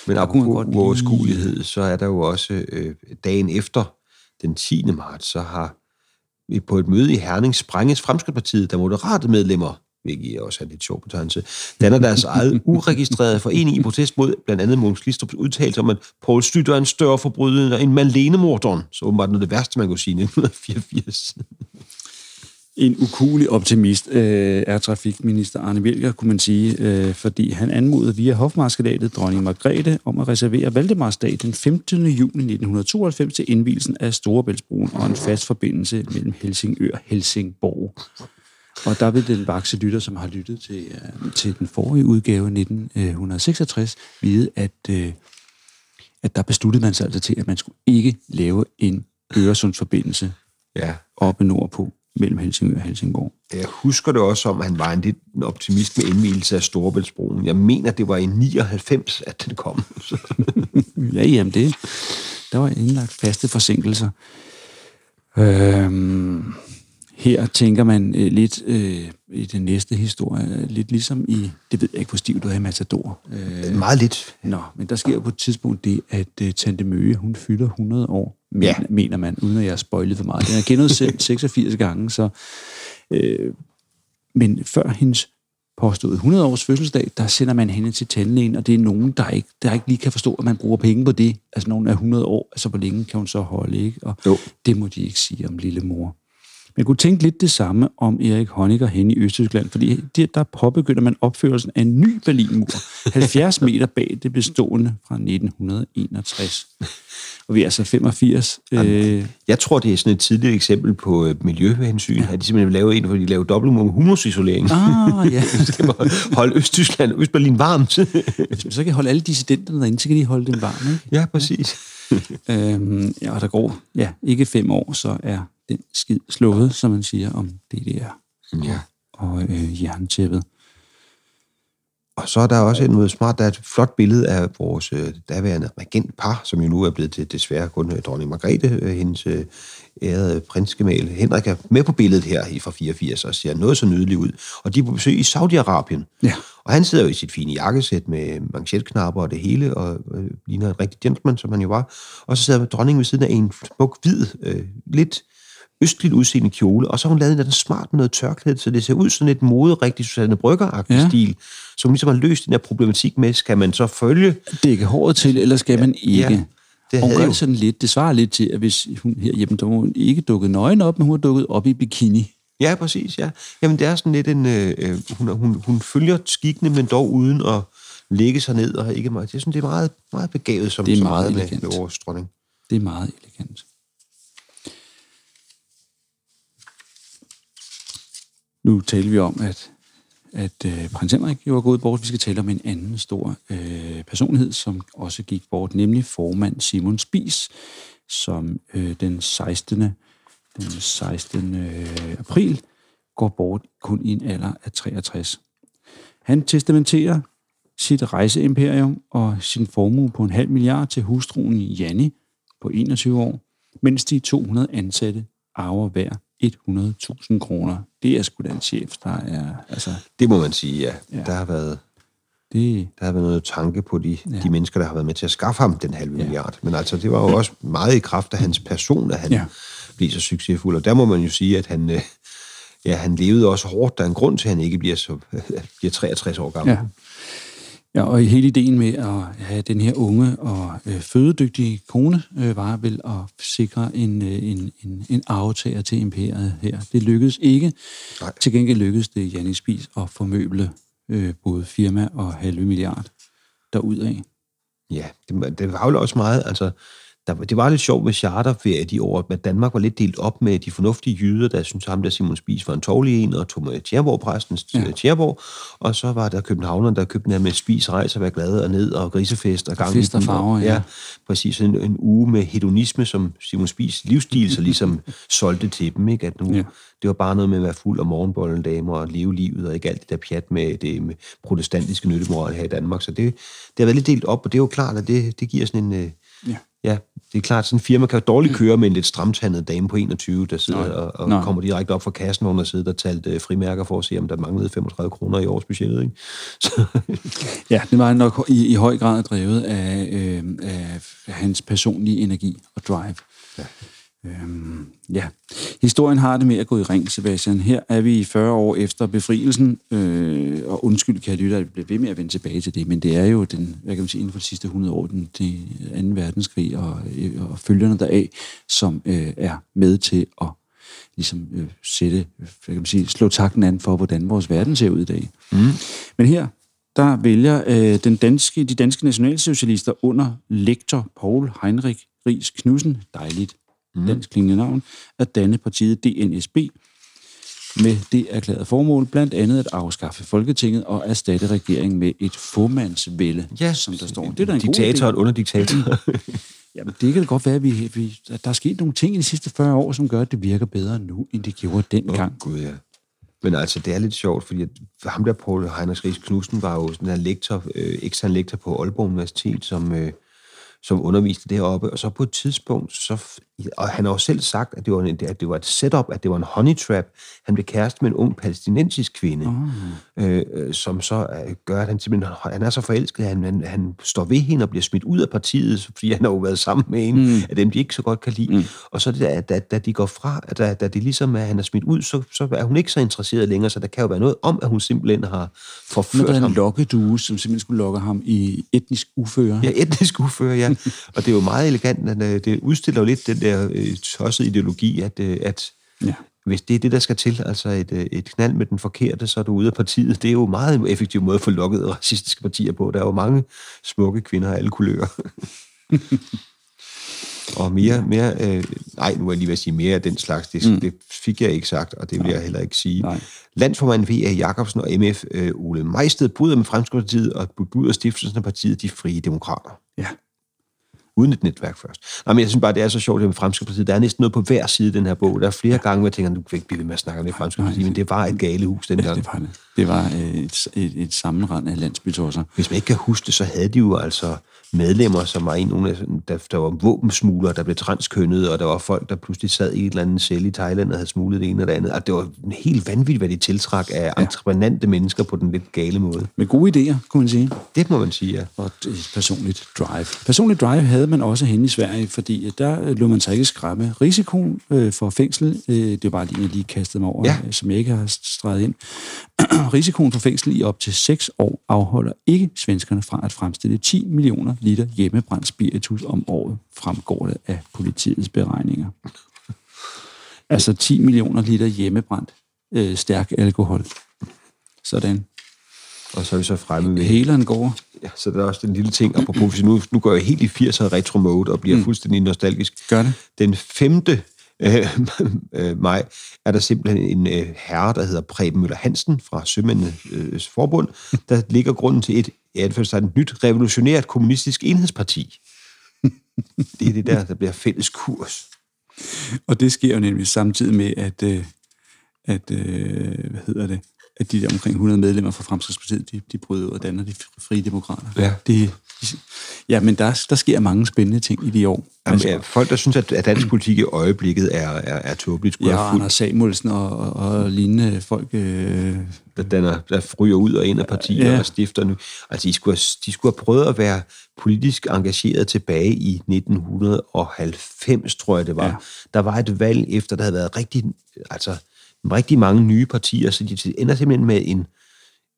Men apropos lige- overskuelighed, så er der jo også øh, dagen efter, den 10. marts, så har på et møde i Herning sprænges Fremskridspartiet, der moderate medlemmer, hvilket også er lidt sjov betegnelse, danner deres eget uregistrerede forening i protest mod blandt andet Mogens Glistrups udtalelse om, at Poul Slytter er en større forbryder end Malene Mordorn, Så åbenbart noget af det værste, man kunne sige i 1984. En ukulig optimist øh, er trafikminister Arne Wilker, kunne man sige, øh, fordi han anmodede via hofmarskalatet dronning Margrethe om at reservere Valdemarsdag den 15. juni 1992 til indvielsen af Storebæltsbroen og en fast forbindelse mellem Helsingør og Helsingborg. Og der vil den vakse lytter, som har lyttet til, øh, til den forrige udgave 1966, vide, at, øh, at der besluttede man sig altså til, at man skulle ikke lave en Øresundsforbindelse Ja, oppe nordpå mellem Helsingør og Helsingborg. jeg husker det også om, at han var en lidt en optimist med indvielse af Storebæltsbroen. Jeg mener, det var i 99, at den kom. Ja, jamen det, der var indlagt faste forsinkelser. Øhm, her tænker man øh, lidt øh, i den næste historie, lidt ligesom i, det ved jeg ikke, hvor stiv du er i Matador. Øh, Meget lidt. Nå, men der sker jo på et tidspunkt det, at uh, Tante Møge, hun fylder 100 år, Ja. mener man, uden at jeg har spoilet for meget. Den er genudsendt 86 gange, så... Øh, men før hendes påstået 100 års fødselsdag, der sender man hende til tandlægen, og det er nogen, der ikke, der ikke lige kan forstå, at man bruger penge på det. Altså nogen er 100 år, altså hvor længe kan hun så holde, ikke? Og Jo. det må de ikke sige om lille mor. Man kunne tænke lidt det samme om Erik Honecker hen i Østtyskland, fordi der, der påbegynder man opførelsen af en ny Berlinmur, 70 meter bag det bestående fra 1961. Og vi er altså 85. Øh, Jeg tror, det er sådan et tidligt eksempel på øh, miljøhensyn, ja. at de simpelthen laver en, hvor de laver dobbeltmur med humusisolering. ah, ja. holde Østtyskland, Østberlin varmt. Hvis man så kan holde alle dissidenterne derinde, så kan de holde dem varme, ikke? ja, præcis. Øhm, ja, og der går ja, ikke fem år, så er den skid slået, som man siger om DDR Ja. og øh, jerntæppet. Og så er der også noget smart, der er et flot billede af vores øh, daværende regentpar, som jo nu er blevet til desværre kun øh, dronning Margrethe, øh, hendes øh, ærede prinsgemal. Henrik er med på billedet her i fra 84 og ser noget så nydeligt ud. Og de er på besøg i Saudi-Arabien. Ja. Og han sidder jo i sit fine jakkesæt med manchetknapper og det hele, og øh, ligner en rigtig gentleman, som han jo var. Og så sidder dronningen ved siden af en smuk, hvid, øh, lidt østligt udseende kjole, og så har hun lavet en eller anden smart med noget tørklæde, så det ser ud sådan et moderigtigt Susanne Brygger-agtig Ja. ja. stil, som ligesom har løst den her problematik med, skal man så følge Dække håret til, eller skal man ikke? Ja, det hun havde gør jo- det sådan lidt, det svarer lidt til, at hvis hun her hjemme, der hun ikke dukket nøgen op, men hun har dukket op i bikini. Ja, præcis, ja. Jamen, det er sådan lidt en... Øh, øh, hun, hun, hun følger skikkene, men dog uden at lægge sig ned og ikke meget. Jeg synes, det er meget, meget begavet, som Det er så meget med, elegant. med vores dronning. Det er meget elegant. Nu taler vi om, at, at øh, prins Henrik jo er gået bort. Vi skal tale om en anden stor øh, personlighed, som også gik bort, nemlig formand Simon Spis, som øh, den 16. Den 16. Øh, april går bort kun i en alder af 63. Han testamenterer sit rejseimperium og sin formue på en halv milliard til hustruen Janni på 21 år, mens de 200 ansatte arver hver 100.000 kroner. Det er sgu da en chef, der er... Altså, Det må man sige, ja. Ja. Der, har været, det, der har været noget tanke på de, Ja. de mennesker, der har været med til at skaffe ham den halve ja. milliard. Men altså, det var jo også meget i kraft af hans person, at han ja. blev så succesfuld. Og der må man jo sige, at han, øh, ja, han levede også hårdt. Der er en grund til, at han ikke bliver, så, bliver 63 år gammel. ja. Ja, og hele ideen med at have den her unge og øh, fødedygtige kone øh, var vel at sikre en, øh, en, en, en aftager til imperiet her. Det lykkedes ikke. Nej. Til gengæld lykkedes det Jannik Spis at formøble øh, både firma og halve milliard derudad. Ja, det, det var jo også meget, altså, der, det var lidt sjovt med charterferie de år, at Danmark var lidt delt op med de fornuftige jyder, der syntes ham der Simon Spies var en tårlig en, og tog med Tjerborg-præsten Ja. Tjerborg, og så var der københavnerne, der købte den her med Spis rejse og være glade og ned, og grisefest og gang fest og farver, ja. ja. præcis, en, en uge med hedonisme, som Simon Spies livsstil så ligesom solgte til dem, ikke? At nu, Ja. ja. det var bare noget med at være fuld af morgenbollen damer og leve livet, og ikke alt det der pjat med det med protestantiske nyttemoral her i Danmark. Så det, det har været lidt delt op, og det er jo klart, at det, det giver sådan en... Ja. Ja, det er klart, sådan en firma kan jo dårligt køre med en lidt stramtandet dame på 21, der sidder Nej. og, og Nej. kommer direkte op fra kassen, hvor hun har siddet og talt øh, frimærker for at se, om der manglede 35 kroner i årsbudgettet. Ikke? Så, Ja, det var nok i, i høj grad drevet af, øh, af hans personlige energi og drive. Ja. Øhm, ja. Historien har det med at gå i ring, Sebastian. Her er vi 40 år efter befrielsen, øh, og undskyld, kan jeg lytte, at vi bliver ved med at vende tilbage til det, men det er jo den, hvad kan man sige, inden for de sidste 100 år, den, den 2. verdenskrig og, øh, og følgerne deraf, som øh, er med til at ligesom øh, sætte, hvad kan man sige, slå takten an for, hvordan vores verden ser ud i dag. Mm. Men her, der vælger øh, den danske, de danske nationalsocialister under lektor Paul Heinrich Ries Knudsen, dejligt mm. dansk klingende navn, at danne partiet DNSB med det erklærede formål, blandt andet at afskaffe Folketinget og erstatte regeringen med et formandsvælde, som der står. Det er da en diktator og god et underdiktator. Jamen, det kan da godt være, at, vi, vi, der er sket nogle ting i de sidste 40 år, som gør, at det virker bedre nu, end det gjorde dengang. Åh, Gud, ja. Men altså, det er lidt sjovt, fordi at ham der, Paul Heinrich Ries Knudsen, var jo sådan en lektor, øh, ekstern lektor på Aalborg Universitet, som, øh, som underviste deroppe, og så på et tidspunkt, så, og han har jo selv sagt, at det var, en, at det var et setup, at det var en honey trap. Han blev kæreste med en ung palæstinensisk kvinde, oh. øh, som så øh, gør, at han simpelthen, han er så forelsket, at han, han, han står ved hende og bliver smidt ud af partiet, fordi han har jo været sammen med en mm. af dem, de ikke så godt kan lide. Mm. Og så det der, da, da de går fra, da, da det ligesom er, at han er smidt ud, så, så er hun ikke så interesseret længere, så der kan jo være noget om, at hun simpelthen har forført er der ham. en lokkedue, som simpelthen skulle lokke ham i etnisk uføre. Ja, etnisk ufører, ja. Og det er jo meget elegant, at øh, det udstiller jo lidt den der øh, tossede ideologi, at, øh, at, Ja. hvis det er det, der skal til, altså et, øh, et knald med den forkerte, så er du ude af partiet. Det er jo en meget effektiv måde at få lukket racistiske partier på. Der er jo mange smukke kvinder af alle kulører. og mere, mere øh, nej, nu er jeg lige ved at sige mere af den slags, det, mm. det fik jeg ikke sagt, og det vil nej. jeg heller ikke sige. Nej. Landsformanden V.A. Jacobsen og MF øh, Ole Mejsted bryder med Fremskridspartiet og bryder stiftelsen af partiet De Frie Demokrater. Ja uden et netværk først. Nej, men jeg synes bare, det er så sjovt det med Fremskridspartiet. Der er næsten noget på hver side af den her bog. Der er flere gange, hvor jeg tænker, du kan ikke blive ved med at snakke om det Fremskridspartiet, men det var et gale hus den gang. Ja, det var det. Det var et, et, et sammenrend af landsbytosser. Hvis man ikke kan huske det, så havde de jo altså medlemmer, som var en, nogle af, der, der var våbensmuglere, der blev transkønnet, og der var folk, der pludselig sad i et eller andet celle i Thailand og havde smuglet det ene eller det andet. Og det var helt vanvittigt, hvad de tiltræk af ja. entreprenante mennesker på den lidt gale måde. Med gode idéer, kunne man sige. Det må man sige, ja. Og et personligt drive. Personligt drive havde man også hen i Sverige, fordi der lå man sig ikke skræmme. Risikoen øh, for fængsel, øh, det var bare lige, jeg lige kastede mig over, ja. øh, som jeg ikke har streget ind. Risikoen for fængsel i op til 6 år afholder ikke svenskerne fra at fremstille 10 millioner liter hjemmebrændt spiritus om året, fremgår det af politiets beregninger. Altså 10 millioner liter hjemmebrændt øh, stærk alkohol. Sådan. Og så er vi så fremme med... Heleren går. Ja, så der er også den lille ting, apropos, nu, nu går jeg helt i 80'er retro mode og bliver mm. fuldstændig nostalgisk. Gør det. Den 5. Øh, øh, er der simpelthen en øh, herre, der hedder Preben Møller Hansen fra Sømændenes øh, Forbund, der ligger grunden til et i et nyt revolutionært kommunistisk enhedsparti. det er det der, der bliver fælles kurs. Og det sker jo nemlig samtidig med, at, øh, at øh, hvad hedder det, at de der omkring 100 medlemmer fra Fremskridspartiet, de, de bryder ud og danner de frie demokrater. Ja. De, ja, men der, der sker mange spændende ting i de år. Jamen, altså, ja, folk, der synes, at, at dansk politik i øjeblikket er, er, er tåbeligt. Ja, og Anders Samuelsen og, og, og lignende folk... Øh, der, der, der ryger ud og ind af partier ja. og stifter nu. Altså, de skulle, de skulle have prøvet at være politisk engageret tilbage i 1990, tror jeg det var. Ja. Der var et valg efter, der havde været rigtig... Altså, rigtig mange nye partier, så de ender simpelthen med en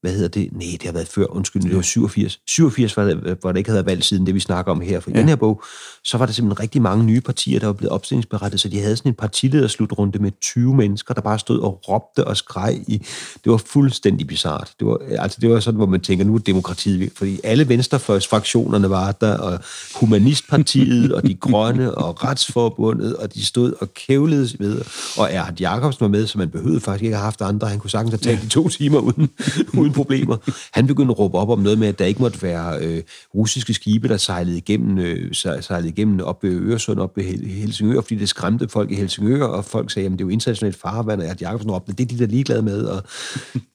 hvad hedder det? Nej, det har været før, undskyld, det var 87. 87 var det, hvor det ikke havde været valgt siden det, vi snakker om her. For i ja. den her bog, så var der simpelthen rigtig mange nye partier, der var blevet opstillingsberettet, så de havde sådan en partilederslutrunde med 20 mennesker, der bare stod og råbte og skreg i. Det var fuldstændig bizart. Det var, altså, det var sådan, hvor man tænker, nu er demokratiet, fordi alle venstrefløjsfraktionerne var der, og Humanistpartiet, og de grønne, og Retsforbundet, og de stod og kævlede ved, og Erhard Jacobsen var med, så man behøvede faktisk ikke have haft andre. Han kunne sagtens have talt ja. de to timer uden, uden uden problemer. Han begyndte at råbe op om noget med, at der ikke måtte være øh, russiske skibe, der sejlede igennem, øh, sejlede igennem op ved Øresund, op ved Helsingør, fordi det skræmte folk i Helsingør, og folk sagde, at det er jo internationalt farvand, og at Jacobsen råbte, det er de der ligeglade med, og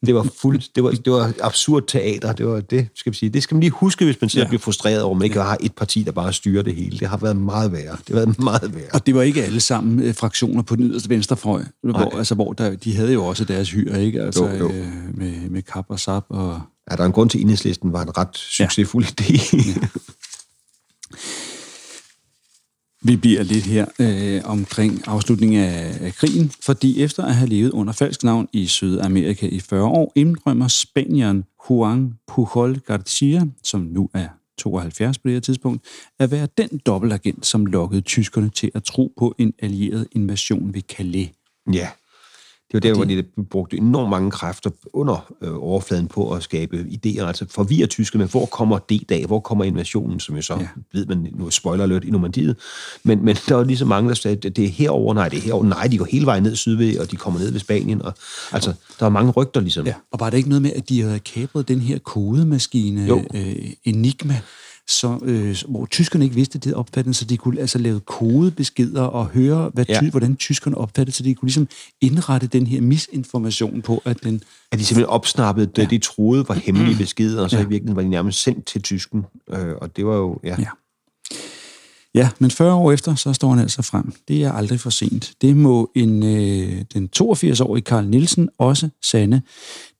det var fuld, det var, det var absurd teater, det var det, skal vi sige. Det skal man lige huske, hvis man ser ja. bliver frustreret over, at man ikke har et parti, der bare styrer det hele. Det har været meget værre. Det har været meget værre. Og det var ikke alle sammen øh, fraktioner på den yderste venstrefløj, hvor, altså, hvor der, de havde jo også deres hyre, ikke? Altså, jo, jo. Øh, med, med kap og sap og... Er der en grund til, at enhedslisten var en ret succesfuld ja. idé? ja. Vi bliver lidt her øh, omkring afslutningen af, af krigen, fordi efter at have levet under falsk navn i Sydamerika i 40 år, indrømmer spanieren Juan Pujol Garcia, som nu er 72 på det her tidspunkt, at være den dobbeltagent, som lokkede tyskerne til at tro på en allieret invasion ved Calais. Ja, det var der, det... hvor de brugte enormt mange kræfter under øh, overfladen på at skabe idéer. Altså forvirre tyskerne, hvor kommer D-dag, hvor kommer invasionen, som jo så, ja. ved man, nu spoiler alert, i Normandiet. Men, men der var lige så mange, der sagde, det er herover, nej, det er herover, nej, de går hele vejen ned sydved, og de kommer ned ved Spanien. Og, altså, der var mange rygter ligesom. Ja. Og var det ikke noget med, at de havde kabret den her kodemaskine, øh, Enigma, så, øh, hvor tyskerne ikke vidste det opfattede, så de kunne altså lave kodebeskeder og høre, hvad ja. ty, hvordan tyskerne opfattede, så de kunne ligesom indrette den her misinformation på, at den... At de simpelthen opsnappede det, ja. de troede var hemmelige beskeder, og så ja. i virkeligheden var de nærmest sendt til tysken. Øh, og det var jo... Ja. ja. Ja, men 40 år efter, så står han altså frem. Det er aldrig for sent. Det må en, øh, den 82-årige Karl Nielsen også sande,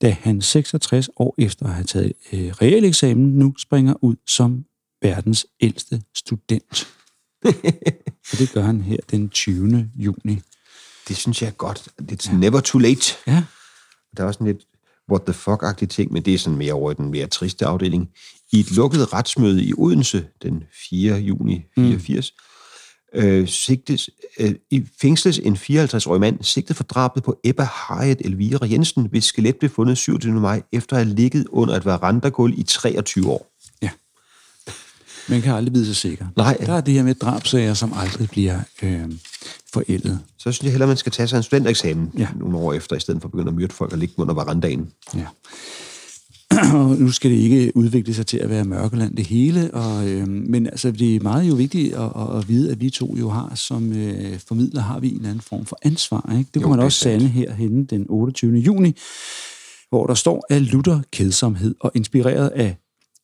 da han 66 år efter at have taget øh, realeksamen nu springer ud som verdens ældste student. og det gør han her den 20. juni. Det synes jeg er godt. It's ja. never too late. Ja. Der er også en lidt what the fuck-agtig ting, men det er sådan mere over i den mere triste afdeling. I et lukket retsmøde i Odense den 4. juni 84, øh, sigtes, øh, i fængsles en 54-årig mand sigtet for drabet på Ebba Harriet Elvira Jensen, hvis skelet blev fundet 27. maj efter at have ligget under et verandagulv i 23 år. Man kan aldrig vide sig sikker. Nej. Der er det her med drabsager, som aldrig bliver øh, forældet. Så synes jeg hellere, man skal tage sig en studentereksamen Ja. nogle år efter, i stedet for at begynde at myrde folk og ligge under verandaen. Ja. Og nu skal det ikke udvikle sig til at være mørkeland det hele, og, øh, men altså, det er meget jo vigtigt at, at, vide, at vi to jo har som øh, formidler, har vi en eller anden form for ansvar. Ikke? Det Jo, kunne man også sande herhenne den 28. juni, hvor der står, at Luther kedsomhed og inspireret af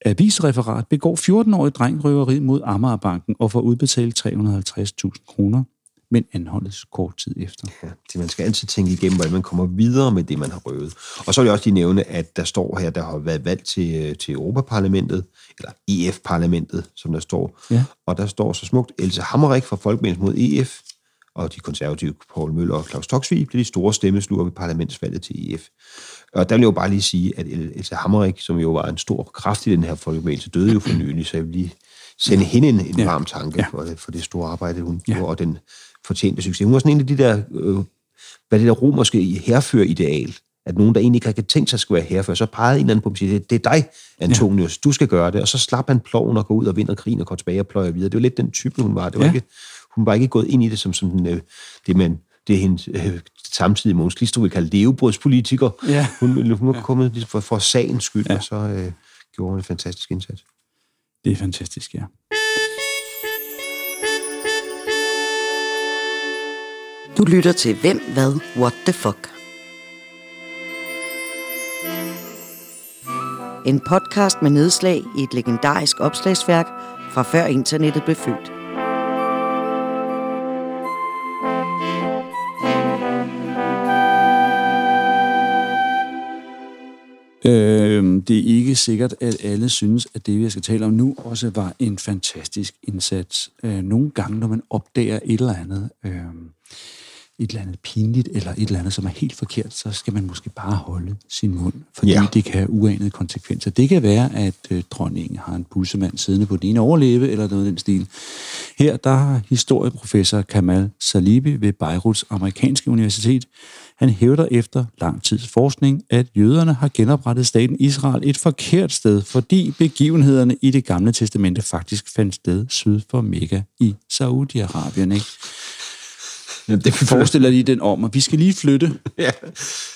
avisreferat begår 14-årig dreng røveri mod Amagerbanken og får udbetalt 350.000 kroner, men anholdes kort tid efter. Ja, så man skal altid tænke igennem, hvordan man kommer videre med det, man har røvet. Og så vil jeg også lige nævne, at der står her, der har været valg til, øh, til Europaparlamentet, eller EF-parlamentet, som der står. Ja. Og der står så smukt, Else Hammerik fra Folkemeningen mod EF, og de konservative Poul Møller og Claus Toksvig blev de store stemmesluger ved parlamentsvalget til EF. Og der vil jeg jo bare lige sige, at Else Hammerik, som jo var en stor kraft i den her folkebevægelse, døde jo for nylig, så jeg vil lige sende hende en, en Ja. varm tanke Ja. for, det, for det store arbejde, hun Ja. gjorde, og den fortjente succes. Hun var sådan en af de der, øh, hvad det der romerske herfører-ideal, at nogen, der egentlig ikke havde tænkt sig at skulle være herfører, så pegede en eller anden på dem og siger, det er dig, Antonius, du skal gøre det. Og så slap han ploven og gå ud og vinder krigen og går tilbage og pløjer videre. Det var lidt den type, hun var. Det var Ja. ikke, hun var ikke gået ind i det som sådan, øh, det, man, det er hendes øh, samtidig Mogens Glistrup vil kalde levebrødspolitiker. Ja. Hun, hun var kommet ligesom for, for sagens skyld, ja. og så øh, gjorde hun en fantastisk indsats. Det er fantastisk, ja. Du lytter til Hvem, Hvad, What the Fuck. En podcast med nedslag i et legendarisk opslagsværk fra før internettet blev født. Det er ikke sikkert, at alle synes, at det, vi skal tale om nu, også var en fantastisk indsats. Øh, nogle gange, når man opdager et eller andet, øh, et eller andet pinligt, eller et eller andet, som er helt forkert, så skal man måske bare holde sin mund, fordi Ja. det kan have uanede konsekvenser. Det kan være, at øh, dronningen har en bussemand siddende på den ene overleve, eller noget i den stil. Her der har historieprofessor Kamal Salibi ved Beiruts amerikanske universitet, han hævder efter lang tids forskning, at jøderne har genoprettet staten Israel et forkert sted, fordi begivenhederne i det gamle testamente faktisk fandt sted syd for Mekka i Saudi-Arabien. Ikke? Ja, det Forestiller lige den om, og vi skal lige flytte. Ja,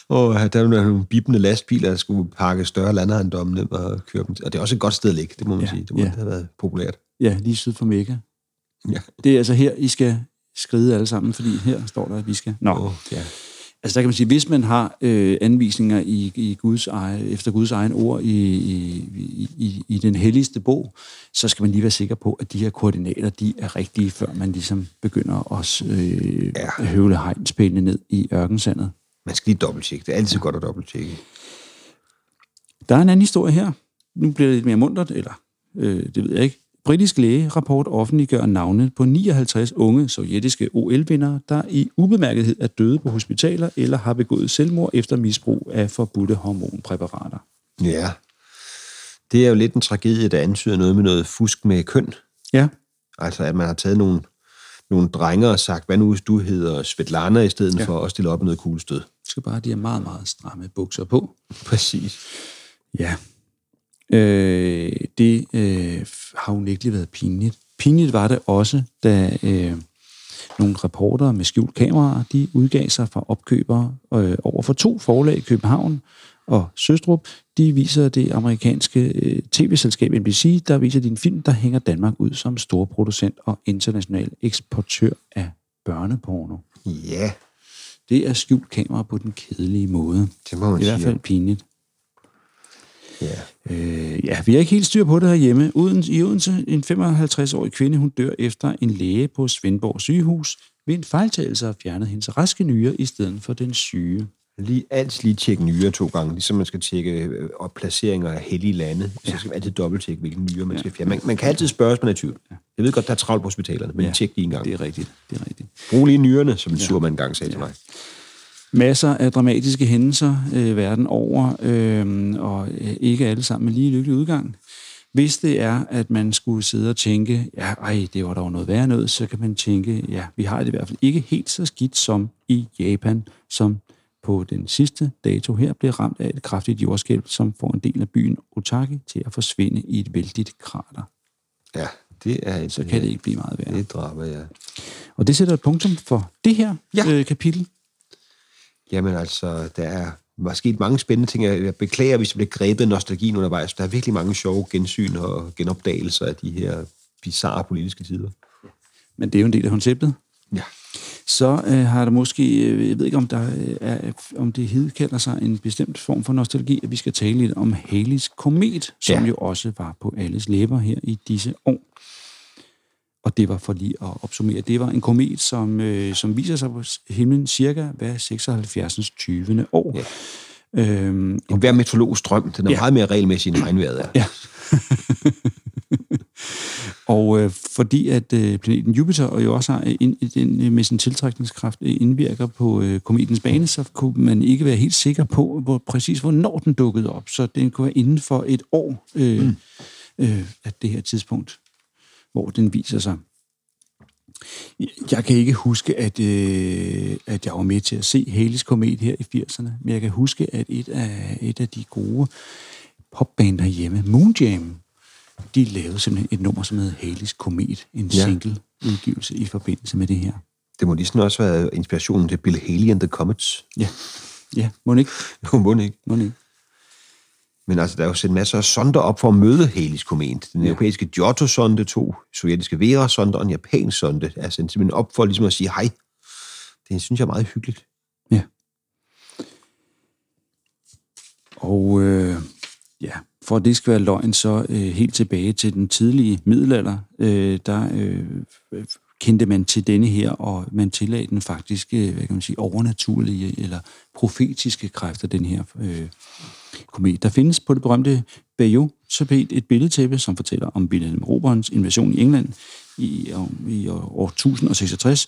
og der er nogle bibende lastbiler, der skulle pakke større landeejendomme ned og køre dem. til- Og det er også et godt sted at ligge, det må man Ja, sige. Det må ja. have været populært. Ja, lige syd for Mekka. Ja. Det er altså her, I skal skride alle sammen, fordi her står der, at vi skal... Nå, Åh, ja. Altså der kan man sige, hvis man har øh, anvisninger i, i Guds egen, efter Guds egen ord i, i, i, i den helligste bog, så skal man lige være sikker på, at de her koordinater, de er rigtige, før man ligesom begynder at øh, Ja. ja. høvle hegnspælene ned i ørkensandet. Man skal lige dobbelttjekke. Det er altid godt at dobbelttjekke. Der er en anden historie her. Nu bliver det lidt mere mundret, eller øh, det ved jeg ikke. Britisk lægerapport offentliggør navne på 59 unge sovjetiske OL-vindere, der i ubemærkethed er døde på hospitaler eller har begået selvmord efter misbrug af forbudte hormonpræparater. Ja. Det er jo lidt en tragedie, der antyder noget med noget fusk med køn. Ja, Altså, at man har taget nogle, nogle drenge og sagt, hvad nu hvis du hedder Svetlana, i stedet ja. For at stille op med noget kuglestød. du skal bare de her meget, meget stramme bukser på. Præcis. Ja. Øh, det øh, har unægteligt været pinligt. Pinligt var det også, da øh, nogle reportere med skjult kamera, de udgav sig fra opkøbere øh, over for to forlag i København og Søstrup. De viser det amerikanske øh, tv-selskab NBC, der viser din film, der hænger Danmark ud som storproducent og international eksportør af børneporno. Ja, Det er skjult kamera på den kedelige måde. det må man I hvert sige. fald pinligt. Ja. Øh, ja, vi har ikke helt styr på det herhjemme. Uden, I Odense, en 55-årig kvinde, hun dør efter en læge på Svendborg sygehus ved en fejltagelse og fjernet hendes raske nyre i stedet for den syge. Lige, altid lige tjekke nyere to gange, ligesom man skal tjekke øh, op placeringer af hellige lande. Så skal man altid dobbelttjekke, hvilken nyere man skal fjerne. Man, man kan altid spørge, hvis man er i tvivl. Jeg ved godt, der er travlt på hospitalerne, men ja. Ja, tjek lige en gang. Det er rigtigt, det er rigtigt. Brug lige nyrerne, som en surmand engang sagde til mig. Masser af dramatiske hændelser øh, verden over, øh, og øh, ikke alle sammen med lige lykkelig udgang. Hvis det er, at man skulle sidde og tænke, ja, ej, det var dog noget værre noget, så kan man tænke, ja, vi har det i hvert fald ikke helt så skidt som i Japan, som på den sidste dato her bliver ramt af et kraftigt jordskælv, som får en del af byen Otaki til at forsvinde i et vældigt krater. Ja, det er et, Så kan det ikke blive meget værre. det er drama, ja. Og det sætter et punktum for det her Ja. øh, kapitel. Jamen altså, der er var sket mange spændende ting. Jeg beklager, hvis jeg blev grebet af nostalgien undervejs. Der er virkelig mange sjove gensyn og genopdagelser af de her bizarre politiske tider. Men det er jo en del af konceptet. Ja. Så øh, har der måske, øh, jeg ved ikke om, der øh, er, om det hedkalder sig en bestemt form for nostalgi, at vi skal tale lidt om Halley's komet, som Ja. jo også var på alles læber her i disse år. Og det var for lige at opsummere. Det var en komet, som, øh, som viser sig på himlen cirka hver 76. 20. år. Ja. Øhm, En hver meteorologisk drøm, den er Ja. meget mere regelmæssig end regnvejret er. Ja. Og øh, fordi at øh, planeten Jupiter og jo også har ind, den, øh, med sin tiltrækningskraft øh, indvirker på øh, kometens bane, så kunne man ikke være helt sikker på, hvor præcis hvornår den dukkede op. Så den kunne være inden for et år øh, mm. øh, at det her tidspunkt, hvor den viser sig. Jeg kan ikke huske, at, øh, at jeg var med til at se Halley's komet her i 80'erne, men jeg kan huske, at et af, et af de gode popband herhjemme, Moonjam, de lavede simpelthen et nummer, som hed Halley's Komet, en Ja. single udgivelse i forbindelse med det her. Det må lige sådan også være inspirationen til Bill Haley and the Comets. Ja, ja må ikke? Jo, må ikke. Må ikke? Men altså, der er jo sendt masser af sonder op for at møde Halley's komet. Den europæiske Giotto-sonde, to sovjetiske Vera-sonder og en japansk sonde er sendt simpelthen op for ligesom at sige hej. Det synes jeg er meget hyggeligt. Ja. Og øh, ja, for at det skal være løgn, så øh, helt tilbage til den tidlige middelalder, øh, der øh, kendte man til denne her, og man tillagde den faktisk, øh, hvad kan man sige, overnaturlige eller profetiske kræfter, den her øh, komet. Der findes på det berømte Bayeux-tapet et billedtæppe, som fortæller om Wilhelm Roberts invasion i England i, i år, år 1066.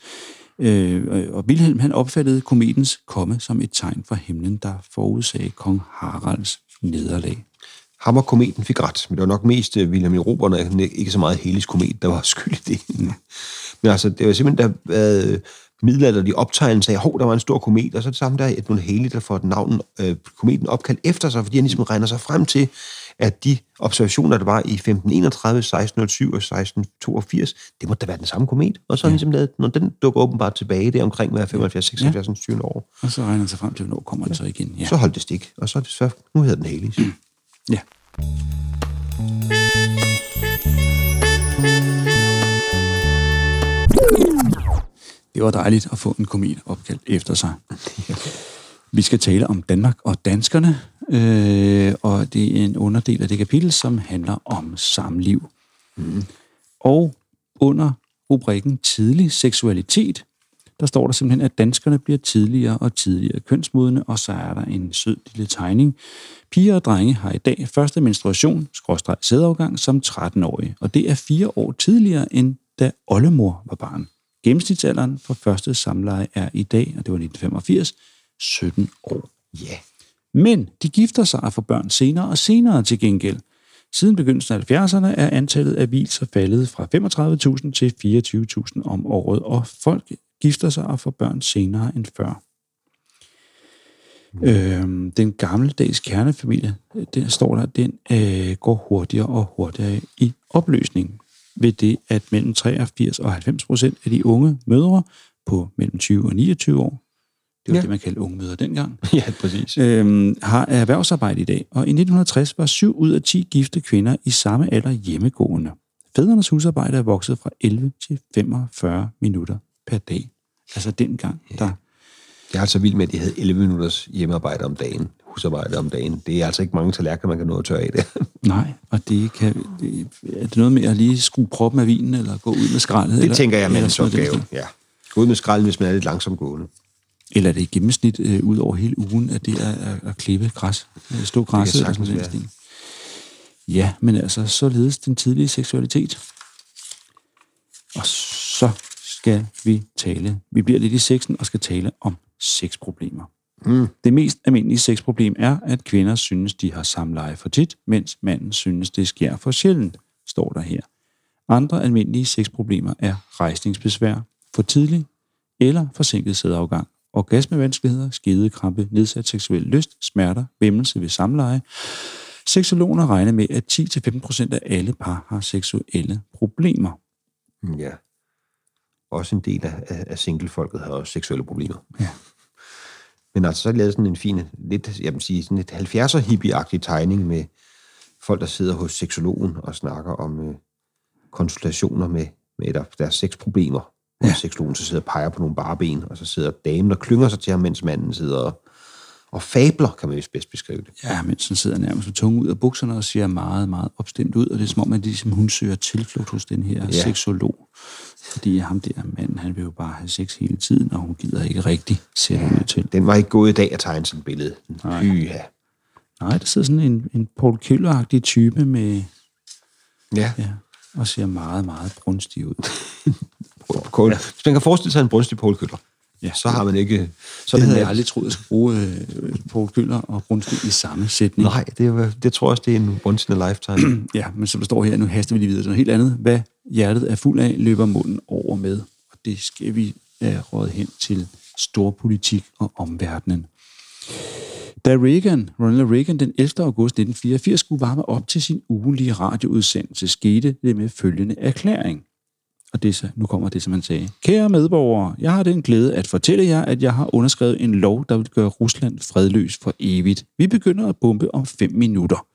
Øh, og Wilhelm han opfattede kometens komme som et tegn fra himlen, der forudsagde kong Haralds nederlag. Ham og kometen fik ret, men det var nok mest uh, Wilhelm Robert, og ikke så meget Halley's komet, der var skyld i det. Men altså, det var simpelthen, der været middelalderlige optegnelser af, hov, der var en stor komet, og så er det samme der er Edmund Halley, der får navnet øh, kometen opkaldt efter sig, fordi han ligesom regner sig frem til, at de observationer, der var i 1531, 1607 og 1682, det måtte da være den samme komet. Og så har han ligesom lavet, når den dukker åbenbart tilbage, det er omkring hver 75, 76, 20 år, Og så regner han sig frem til, hvornår kommer den så igen. Ja. så holdt det stik, og så er det så, nu hedder den Halley's. ja. Det var dejligt at få en komet opkaldt efter sig. Vi skal tale om Danmark og danskerne, øh, og det er en underdel af det kapitel, som handler om samliv. Mm. Og under rubrikken tidlig seksualitet, der står der simpelthen, at danskerne bliver tidligere og tidligere kønsmodne, og så er der en sød lille tegning. Piger og drenge har i dag første menstruation, skråstreg sædafgang, som 13-årige, og det er fire år tidligere, end da oldemor var barn. Gennemsnitsalderen for første samleje er i dag, og det var 1985, 17 år. Ja. Men de gifter sig og får børn senere og senere til gengæld. Siden begyndelsen af 70'erne er antallet af hvilser faldet fra 35.000 til 24.000 om året, og folk gifter sig og får børn senere end før. Øhm, den gammeldags kernefamilie, den står der, den øh, går hurtigere og hurtigere i opløsning ved det, at mellem 83 og 90 procent af de unge mødre på mellem 20 og 29 år, det var ja. Ja. det, man kaldte unge mødre dengang, ja, præcis. øhm, har erhvervsarbejde i dag, og i 1960 var 7 ud af 10 gifte kvinder i samme alder hjemmegående. Fædrenes husarbejde er vokset fra 11 til 45 minutter per dag. Altså dengang, der... Jeg er altså vild med, at de havde 11 minutters hjemmearbejde om dagen, husarbejde om dagen. Det er altså ikke mange tallerkener, man kan nå at tørre af det. Nej, og det kan... Det, er det noget med at lige skrue proppen af vinen, eller gå ud med skraldet? Det eller, tænker jeg er mandens opgave. Ja. Gå ud med skralden, hvis man er lidt langsomt gående. Eller er det i gennemsnit øh, ud over hele ugen, at det er at, at klippe græs, øh, stå græsset? eller sådan noget. Ja, men altså, således den tidlige seksualitet. Og så skal vi tale, vi bliver lidt i sexen og skal tale om sexproblemer. Mm. Det mest almindelige sexproblem er, at kvinder synes, de har samleje for tit, mens manden synes, det sker for sjældent, står der her. Andre almindelige sexproblemer er rejsningsbesvær, for tidlig eller forsinket sædafgang, orgasmevanskeligheder, skedekrampe, nedsat seksuel lyst, smerter, væmmelse ved samleje. Seksologer regner med, at 10-15% af alle par har seksuelle problemer. Ja. Også en del af, af singlefolket har også seksuelle problemer. Ja. Men altså, så lavet sådan en fin, lidt, jeg vil sige, sådan et 70'er hippie tegning med folk, der sidder hos seksologen og snakker om øh, konsultationer med, med der, deres sexproblemer. Ja. Og seksologen så sidder og peger på nogle barben, og så sidder damen og klynger sig til ham, mens manden sidder og, og fabler, kan man vist bedst beskrive det. Ja, mens han sidder nærmest med tunge ud af bukserne og ser meget, meget opstemt ud, og det er som om, at ligesom, hun søger tilflugt hos den her ja. seksolog. Fordi ham der mand, han vil jo bare have sex hele tiden, og hun gider ikke rigtig sætte ja, til. Den var ikke gået i dag at tegne sådan et billede. Nej. Hyha. Nej, der sidder sådan en, en Paul Køller-agtig type med... Ja. ja. Og ser meget, meget brunstig ud. Kål. Ja. Hvis man kan forestille sig en brunstig Paul Køller, ja. så har man ikke... Så det havde jeg aldrig troet, at skulle bruge øh, Paul Køller og brunstig i samme sætning. Nej, det, det tror jeg også, det er en once in a lifetime. ja, men som der står her, nu haster vi lige videre til noget helt andet. Hvad hjertet er fuld af, løber munden over med. Og det skal vi uh, råde hen til storpolitik og omverdenen. Da Reagan, Ronald Reagan den 11. august 1984 skulle varme op til sin ugenlige radioudsendelse, skete det med følgende erklæring. Og det så, nu kommer det, som han sagde. Kære medborgere, jeg har den glæde at fortælle jer, at jeg har underskrevet en lov, der vil gøre Rusland fredløs for evigt. Vi begynder at bombe om 5 minutter.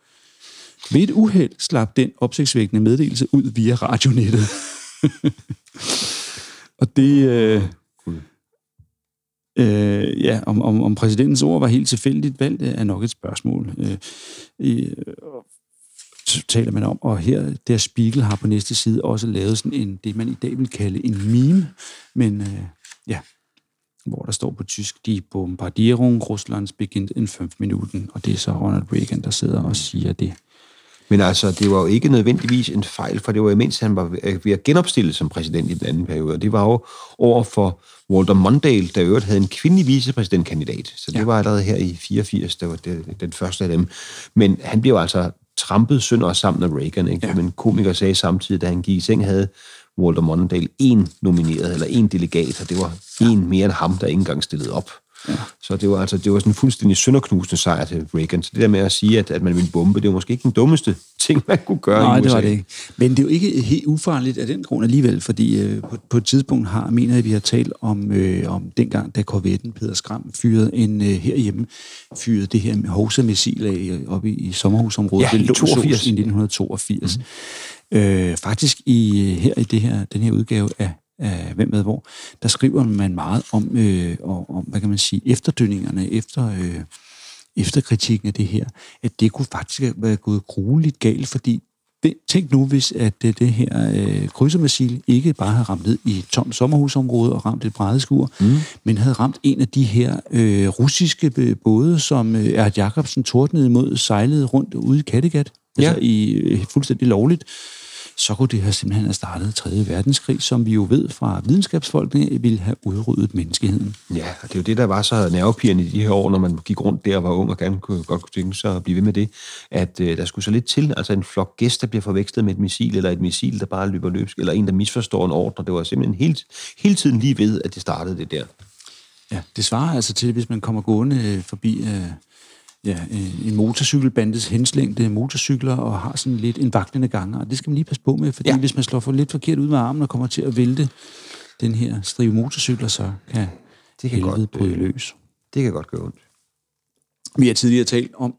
Ved et uheld slap den opsigtsvækkende meddelelse ud via radionettet. og det... Øh, øh, ja, om, om, om præsidentens ord var helt tilfældigt valgt, er nok et spørgsmål. Øh, øh, taler man om, og her, der Spiegel har på næste side også lavet sådan en, det man i dag vil kalde en meme, men øh, ja, hvor der står på tysk, die Bombardierung Russlands beginnt in 5 Minuten, og det er så Ronald Reagan, der sidder og siger det. Men altså, det var jo ikke nødvendigvis en fejl, for det var imens han var ved at genopstille som præsident i den anden periode. Og det var jo over for Walter Mondale, der øvrigt havde en kvindelig vicepræsidentkandidat. Så det ja. var allerede her i 84, der var det, den første af dem. Men han blev altså trampet sønder og sammen af Reagan. Ikke? Ja. Men komiker sagde samtidig, da han gik i seng, havde Walter Mondale en nomineret, eller en delegat, og det var en mere end ham, der ikke engang stillede op. Ja. Så det var, altså, det var sådan en fuldstændig sønderknusende sejr til Reagan. Så det der med at sige, at, at man ville bombe, det var måske ikke den dummeste ting, man kunne gøre Nej, i USA. det var det ikke. Men det er jo ikke helt ufarligt af den grund alligevel, fordi øh, på, på et tidspunkt har, mener jeg, vi har talt om, øh, om dengang, da korvetten Peter Skram fyrede en øh, herhjemme, fyrede det her Hosa-missil af oppe i, i sommerhusområdet. Ja, i 82. I 1982. Mm. Øh, faktisk i, her i det her, den her udgave af af Hvem med hvor, der skriver man meget om, øh, om hvad kan man sige, efterdønningerne efter, øh, efter kritikken af det her, at det kunne faktisk være gået grueligt galt, fordi det, tænk nu, hvis at det, det her øh, krydsermissil ikke bare havde ramt ned i et tomt sommerhusområde og ramt et brædeskur, mm. men havde ramt en af de her øh, russiske både, som øh, Erd Jacobsen tordnede imod, sejlede rundt ude i Kattegat, ja. altså i øh, fuldstændig lovligt, så kunne det have simpelthen have startet 3. verdenskrig, som vi jo ved fra videnskabsfolkene ville have udryddet menneskeheden. Ja, og det er jo det, der var så nervepirrende i de her år, når man gik rundt der og var ung og gerne kunne, godt kunne tænke sig at blive ved med det, at øh, der skulle så lidt til, altså en flok gæster bliver forvekslet med et missil, eller et missil, der bare løber løbsk, eller en, der misforstår en ordre. Det var simpelthen helt, hele tiden lige ved, at det startede det der. Ja, det svarer altså til, hvis man kommer gående øh, forbi... Øh ja, øh, en motorcykelbandes henslængte motorcykler og har sådan lidt en vaklende gang. Og det skal man lige passe på med, fordi ja. hvis man slår for lidt forkert ud med armen og kommer til at vælte den her strive motorcykler, så kan det kan godt bryde øh, løs. Det kan godt gøre ondt. Vi har tidligere talt om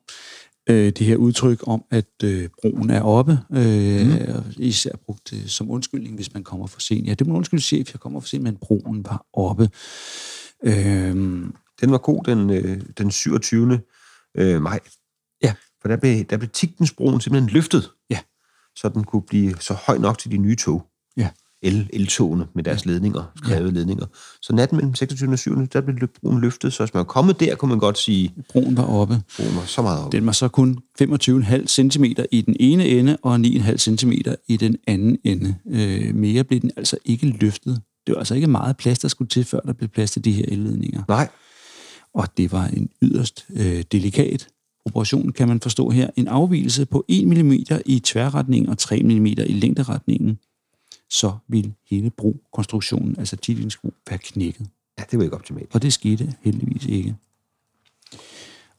øh, det her udtryk om, at øh, broen er oppe, øh, mm. især brugt øh, som undskyldning, hvis man kommer for sent. Ja, det må undskylde chef, jeg kommer for sent, men broen var oppe. Øh, den var god den, øh, den 27 øh, maj. Ja. For der blev, der blev Tigtensbroen simpelthen løftet, ja. så den kunne blive så høj nok til de nye tog. Ja. El, eltogene med deres ledninger, skrevet ja. ledninger. Så natten mellem 26. og 7. der blev broen løftet, så hvis man var kommet der, kunne man godt sige... Broen var oppe. Broen var så meget oppe. Den var så kun 25,5 cm i den ene ende, og 9,5 cm i den anden ende. Øh, mere blev den altså ikke løftet. Det var altså ikke meget plads, der skulle til, før der blev plads til de her elledninger. Nej. Og det var en yderst øh, delikat operation, kan man forstå her. En afvielse på 1 mm i tværretningen og 3 mm i længderetningen, så ville hele brokonstruktionen, altså Titans bro, være knækket. Ja, det var ikke optimalt. Og det skete heldigvis ikke.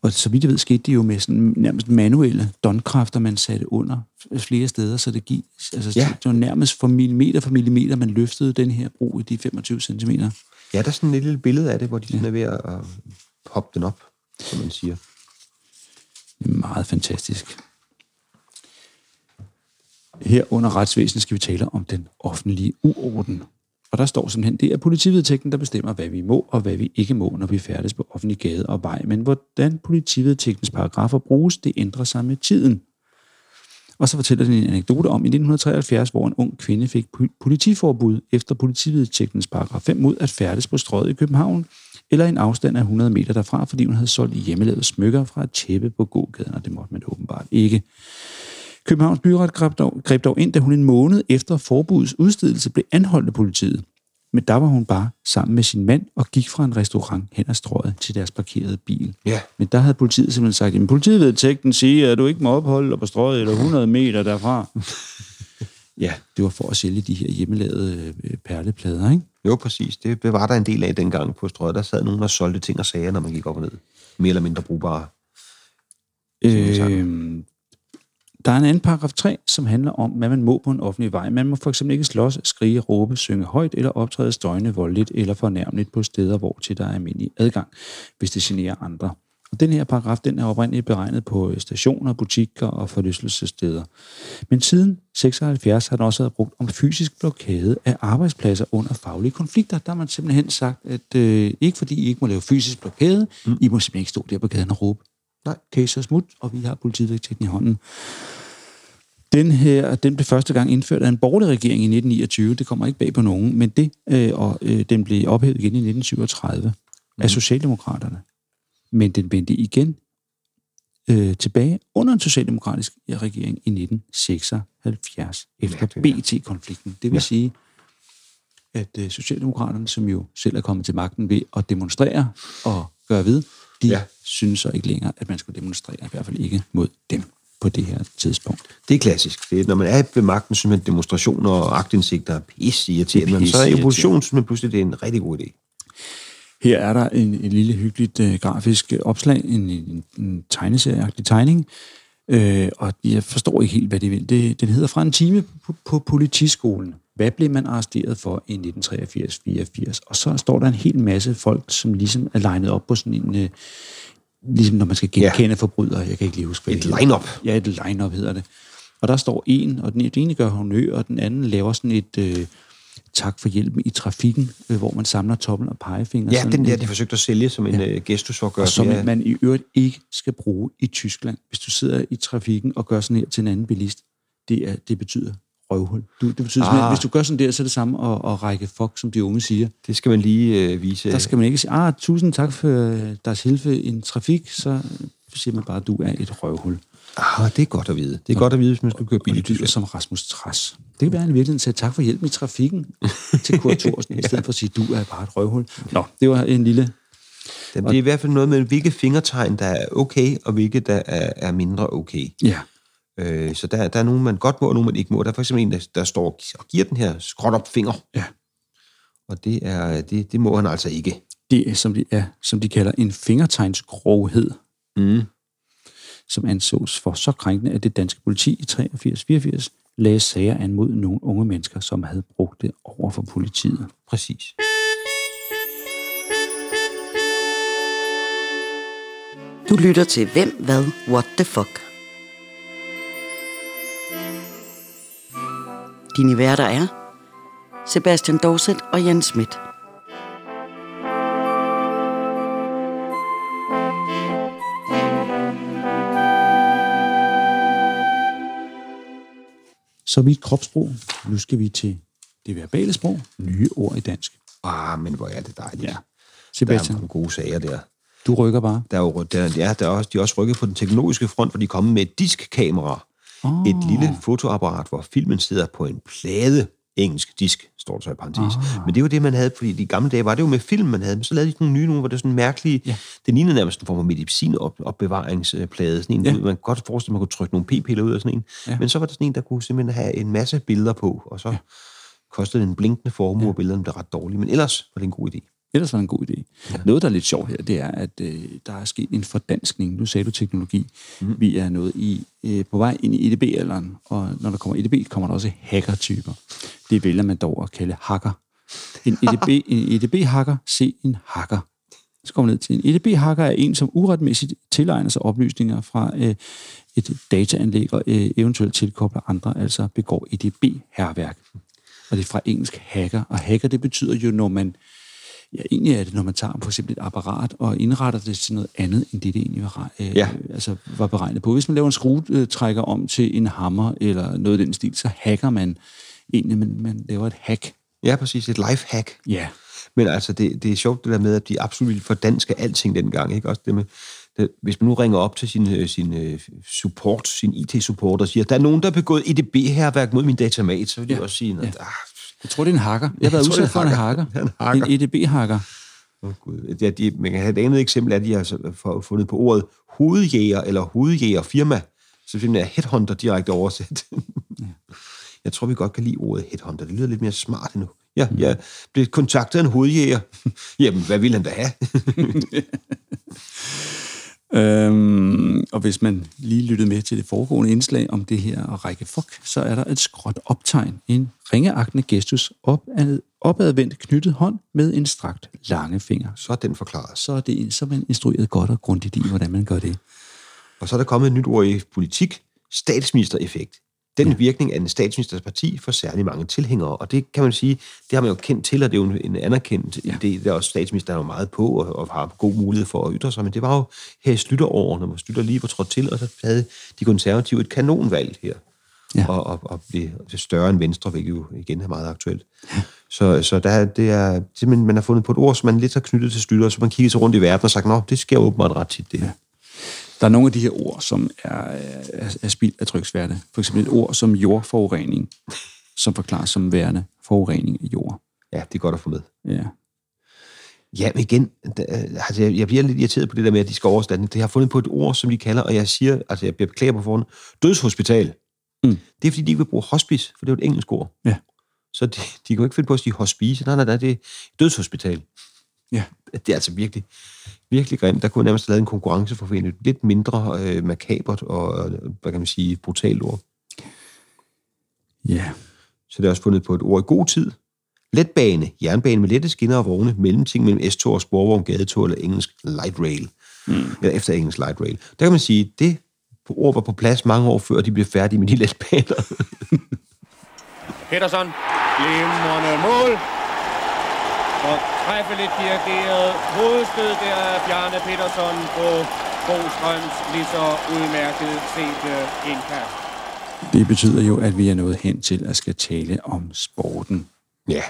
Og så vidt jeg ved, skete det jo med sådan nærmest manuelle donkræfter, man satte under flere steder, så det, gik, altså, Ja. det var nærmest for millimeter for millimeter, man løftede den her bro i de 25 cm. Ja, der er sådan et lille billede af det, hvor de sådan er ved at poppe den op, som man siger. Meget fantastisk. Her under retsvæsenet skal vi tale om den offentlige uorden. Og der står simpelthen, det er politivedtægten, der bestemmer, hvad vi må og hvad vi ikke må, når vi færdes på offentlig gade og vej. Men hvordan politivedtægtens paragrafer bruges, det ændrer sig med tiden. Og så fortæller den en anekdote om i 1973, hvor en ung kvinde fik politiforbud efter politivedtægtens paragraf 5 mod at færdes på strøget i København, eller en afstand af 100 meter derfra, fordi hun havde solgt hjemmelavede smykker fra et tæppe på gågaden, og det måtte man åbenbart ikke. Københavns Byret greb dog, greb dog ind, da hun en måned efter forbudets udstedelse blev anholdt af politiet. Men der var hun bare sammen med sin mand og gik fra en restaurant hen ad strøget til deres parkerede bil. Ja. Men der havde politiet simpelthen sagt, at politiet ved teksten siger, at du ikke må opholde dig på strøget eller 100 meter derfra. ja, det var for at sælge de her hjemmelavede øh, perleplader, ikke? Jo, præcis. Det det var der en del af dengang på strøget. Der sad nogen og solgte ting og sager, når man gik op og ned. Mere eller mindre brugbare. Øh, der er en anden paragraf 3, som handler om, hvad man må på en offentlig vej. Man må for eksempel ikke slås, skrige, råbe, synge højt eller optræde støjende voldeligt eller fornærmeligt på steder, hvor til der er almindelig adgang, hvis det generer andre. Og den her paragraf, den er oprindeligt beregnet på stationer, butikker og forlystelsessteder. Men siden 76 har den også været brugt om fysisk blokade af arbejdspladser under faglige konflikter. Der har man simpelthen sagt, at øh, ikke fordi I ikke må lave fysisk blokade, mm. I må simpelthen ikke stå der på gaden og råbe. Nej. Case og smut, og vi har politivedtægten i hånden. Den her, den blev første gang indført af en borgerlig regering i 1929. Det kommer ikke bag på nogen, men det, øh, og øh, den blev ophævet igen i 1937 mm. af Socialdemokraterne. Men den vendte igen øh, tilbage under en socialdemokratisk regering i 1976 efter BT-konflikten. Det vil Ja. sige, at øh, Socialdemokraterne, som jo selv er kommet til magten ved at demonstrere og gøre ved, de Ja. synes så ikke længere, at man skulle demonstrere, i hvert fald ikke mod dem på det her tidspunkt. Det er klassisk. Det er, når man er ved magten, synes man, at demonstrationer og agtindsigter er pisse irriterende. Men så er opposition, synes man pludselig, det er en rigtig god idé. Her er der en, en lille hyggeligt øh, grafisk opslag, en, en, en tegneserieagtig tegning, øh, og jeg forstår ikke helt, hvad det vil. Det, den hedder fra en time på, på politiskolen. Hvad blev man arresteret for i 1983-84? Og så står der en hel masse folk, som ligesom er legnet op på sådan en... Øh, ligesom når man skal genkende ja. forbrydere. Jeg kan ikke lige huske, hvad Et line-up. Ja, et line-up hedder det. Og der står en, og den, den ene gør honør, og den anden laver sådan et øh, tak for hjælpen i trafikken, øh, hvor man samler tommel og pegefinger. Ja, sådan den der, de forsøgte at sælge som en ja. gestus for at gøre og som det. man i øvrigt ikke skal bruge i Tyskland. Hvis du sidder i trafikken og gør sådan her til en anden bilist, det, er, det betyder røvhul. Du, det betyder ah. Hvis du gør sådan der, så er det samme at, at række fuck, som de unge siger. Det skal man lige øh, vise. Der skal man ikke sige, ah, tusind tak for øh, deres hilfe i en trafik, så siger man bare, at du er et røvhul. Ah, det er godt at vide. Det er godt at vide, hvis man skal køre Og bil i det lyder som Rasmus Træs. Det kan være, at han i virkeligheden sagde tak for hjælpen i trafikken til Kurt Thorsen, i stedet for at sige, du er bare et røvhul. Nå, det var en lille... Jamen, det er i hvert fald noget med, hvilke fingertegn, der er okay, og hvilke, der er, er mindre okay. Ja, Øh, så der, der er nogen, man godt må, og nogen, man ikke må. Der er for eksempel en, der, der står og giver den her skråt op finger. Ja. Og det, er, det, det må han altså ikke. det er, som de, er, som de kalder en fingertegnsgrovhed. Mm. Som ansås for så krænkende, at det danske politi i 83-84 lagde sager an mod nogle unge mennesker, som havde brugt det over for politiet. Præcis. Du lytter til Hvem, Hvad, What the Fuck. Dine værter er Sebastian Dorset og Jens Schmidt. Så vidt kropssprog. Nu skal vi til det verbale sprog. Nye ord i dansk. Ah, men hvor er det dejligt. Ja. Der er Sebastian, nogle gode sager der. du rykker bare. Der er jo, der, ja, der er også, de er også rykket på den teknologiske front, hvor de er kommet med et diskkamera. Oh. Et lille fotoapparat, hvor filmen sidder på en plade. Engelsk disk, står der så i parentes. Ah. Men det var det, man havde, fordi de gamle dage var det jo med film, man havde, men så lavede de nogle nye nogle, hvor det var sådan mærkelige, ja. det lignede nærmest en form for medicinopbevaringsplade, sådan en, ja. man kunne godt forestille, at man kunne trykke nogle p-piller ud af sådan en, ja. men så var der sådan en, der kunne simpelthen have en masse billeder på, og så ja. kostede det en blinkende formue, ja. og billederne blev ret dårlige, men ellers var det en god idé. Ellers var det en god idé. Ja. Noget, der er lidt sjovt her, det er, at øh, der er sket en fordanskning. Nu sagde du teknologi. Mm. Vi er noget i, øh, på vej ind i EDB-alderen, og når der kommer EDB, kommer der også hacker-typer. Det vælger man dog at kalde hacker. En EDB, en EDB-hacker, se en hacker. Så kommer ned til en EDB-hacker er en, som uretmæssigt tilegner sig oplysninger fra øh, et dataanlæg og øh, eventuelt tilkobler andre, altså begår EDB-herværk. Og det er fra engelsk hacker. Og hacker, det betyder jo, når man Ja, egentlig er det, når man tager for eksempel et apparat og indretter det til noget andet, end det, det egentlig var, øh, ja. altså, var beregnet på. Hvis man laver en skruetrækker om til en hammer eller noget af den stil, så hacker man egentlig, men man laver et hack. Ja, præcis. Et life hack. Ja. Men altså, det, det er sjovt det der med, at de absolut ville fordanske alting dengang. Ikke? Også det med, det, hvis man nu ringer op til sin, øh, sin uh, support, sin IT-support og siger, der er nogen, der har begået EDB-herværk mod min datamat, så vil de ja. også sige, at ja. ah, jeg tror, det er en hacker. Jeg har været udsat for en hacker. En, hacker. en EDB-hakker. Oh, Gud. Ja, de, man kan have et andet eksempel, at de har fundet på ordet hovedjæger eller hovedjægerfirma. Så det er headhunter direkte oversat. ja. Jeg tror, vi godt kan lide ordet headhunter. Det lyder lidt mere smart endnu. Ja, mm. jeg blev kontaktet af en hovedjæger. Jamen, hvad vil han da have? Øhm, og hvis man lige lyttede med til det foregående indslag om det her og række fuck, så er der et skråt optegn, en ringeagtende gestus, opad, opadvendt knyttet hånd med en strakt lange finger. Så er den forklaret. Så er, det, så er man instrueret godt og grundigt i, hvordan man gør det. Og så er der kommet et nyt ord i politik, statsministereffekt. Den ja. virkning af en statsministers parti for særlig mange tilhængere. Og det kan man sige, det har man jo kendt til, og det er jo en anerkendt ja. idé. Det er også statsministeren er jo meget på og, og har god mulighed for at ytre sig. Men det var jo her i Slytteråret, når man Slytter lige var trådt til, og så havde de konservative et kanonvalg her. Ja. Og, og, og blev større end Venstre, hvilket jo igen er meget aktuelt. Ja. Så, så der, det er simpelthen, man har fundet på et ord, som man lidt har knyttet til Slytter, så man kigger sig rundt i verden og sagt, nå, det sker åbenbart ret tit, det her. Ja. Der er nogle af de her ord, som er, er, er spild af tryksværte. For eksempel et ord som jordforurening, som forklares som værende forurening af jord. Ja, det er godt at få med. Ja. Ja, men igen, altså jeg bliver lidt irriteret på det der med, at de skal overstande. Det har fundet på et ord, som de kalder, og jeg siger, altså jeg bliver beklager på forhånd, dødshospital. Mm. Det er fordi, de ikke vil bruge hospice, for det er jo et engelsk ord. Ja. Så de, de kan jo ikke finde på at sige hospice. Nej, nej, nej, det er dødshospital. Ja. Det er altså virkelig, virkelig grimt. Der kunne nærmest have lavet en konkurrence for at finde et lidt mindre øh, makabert og, hvad kan man sige, brutalt ord. Ja. Så det er også fundet på et ord i god tid. Letbane, jernbane med lette skinner og vogne, mellemting mellem S-tog og sporvogn, gadetog eller engelsk light rail. Mm. Eller efter engelsk light rail. Der kan man sige, det ord var på plads mange år før de blev færdige med de letbaner. Peterson, glimrende mål og træffeligt dirigeret hovedstød der af Bjarne Petersen på Bostrøms lige så udmærket set indkast. Det betyder jo, at vi er nået hen til at skal tale om sporten. Ja,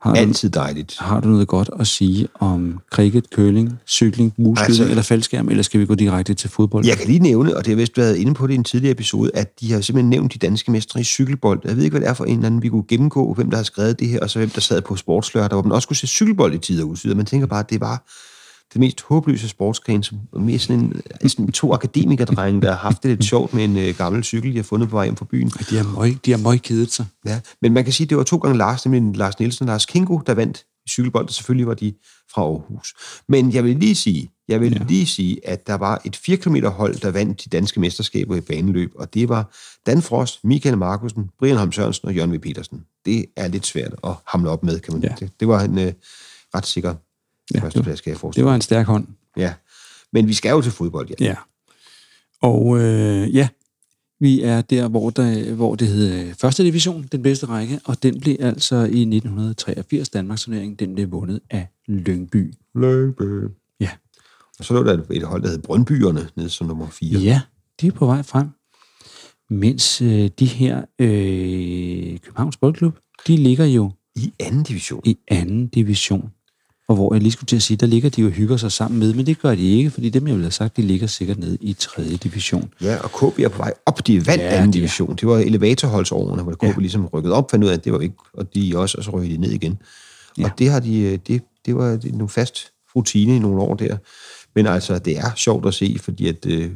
har du, altid dejligt. Har du noget godt at sige om cricket, curling, cykling, muskydning altså, eller faldskærm, eller skal vi gå direkte til fodbold? Jeg kan lige nævne, og det har vist været inde på det i en tidligere episode, at de har simpelthen nævnt de danske mestre i cykelbold. Jeg ved ikke, hvad det er for en eller anden, vi kunne gennemgå, hvem der har skrevet det her, og så hvem der sad på sportslørdag, hvor man også kunne se cykelbold i tid og udsyder. Man tænker bare, at det var det mest håbløse sportsgren, som mere sådan en, sådan to akademikerdrenge, der har haft det lidt sjovt med en øh, gammel cykel, de har fundet på vej hjem fra byen. De har møg, de har møg kedet sig. Ja, men man kan sige, at det var to gange Lars, nemlig Lars Nielsen og Lars Kingo, der vandt i cykelbold, og selvfølgelig var de fra Aarhus. Men jeg vil lige sige, jeg vil ja. lige sige, at der var et 4 km hold, der vandt de danske mesterskaber i baneløb, og det var Dan Frost, Michael Markusen, Brian Holm Sørensen og Jørgen V. Petersen. Det er lidt svært at hamle op med, kan man ja. det, det var en uh, ret sikker ja, førsteplads, skal jeg forestille Det var en stærk hånd. Ja, men vi skal jo til fodbold, ja. Ja, og øh, ja, vi er der, hvor, der, hvor det hedder første division, den bedste række, og den blev altså i 1983 Danmarks turnering, den blev vundet af Lyngby. Lyngby. Ja. Og så lå der et hold, der hed Brøndbyerne, nede som nummer 4. Ja, de er på vej frem. Mens øh, de her øh, Københavns Boldklub, de ligger jo i anden division. I anden division. Og hvor jeg lige skulle til at sige, der ligger de jo og hygger sig sammen med, men det gør de ikke, fordi dem, jeg ville have sagt, de ligger sikkert nede i 3. division. Ja, og KB er på vej op. De vandt Ja, ja, anden de er. division. Det var elevatorholdsårene, hvor KB Ja. ligesom rykkede op, fandt ud af, at det var ikke, og de også, og så rykkede de ned igen. Ja. Og det har de, øh, det, det var nogle fast rutine i nogle år der. Men altså, det er sjovt at se, fordi at øh,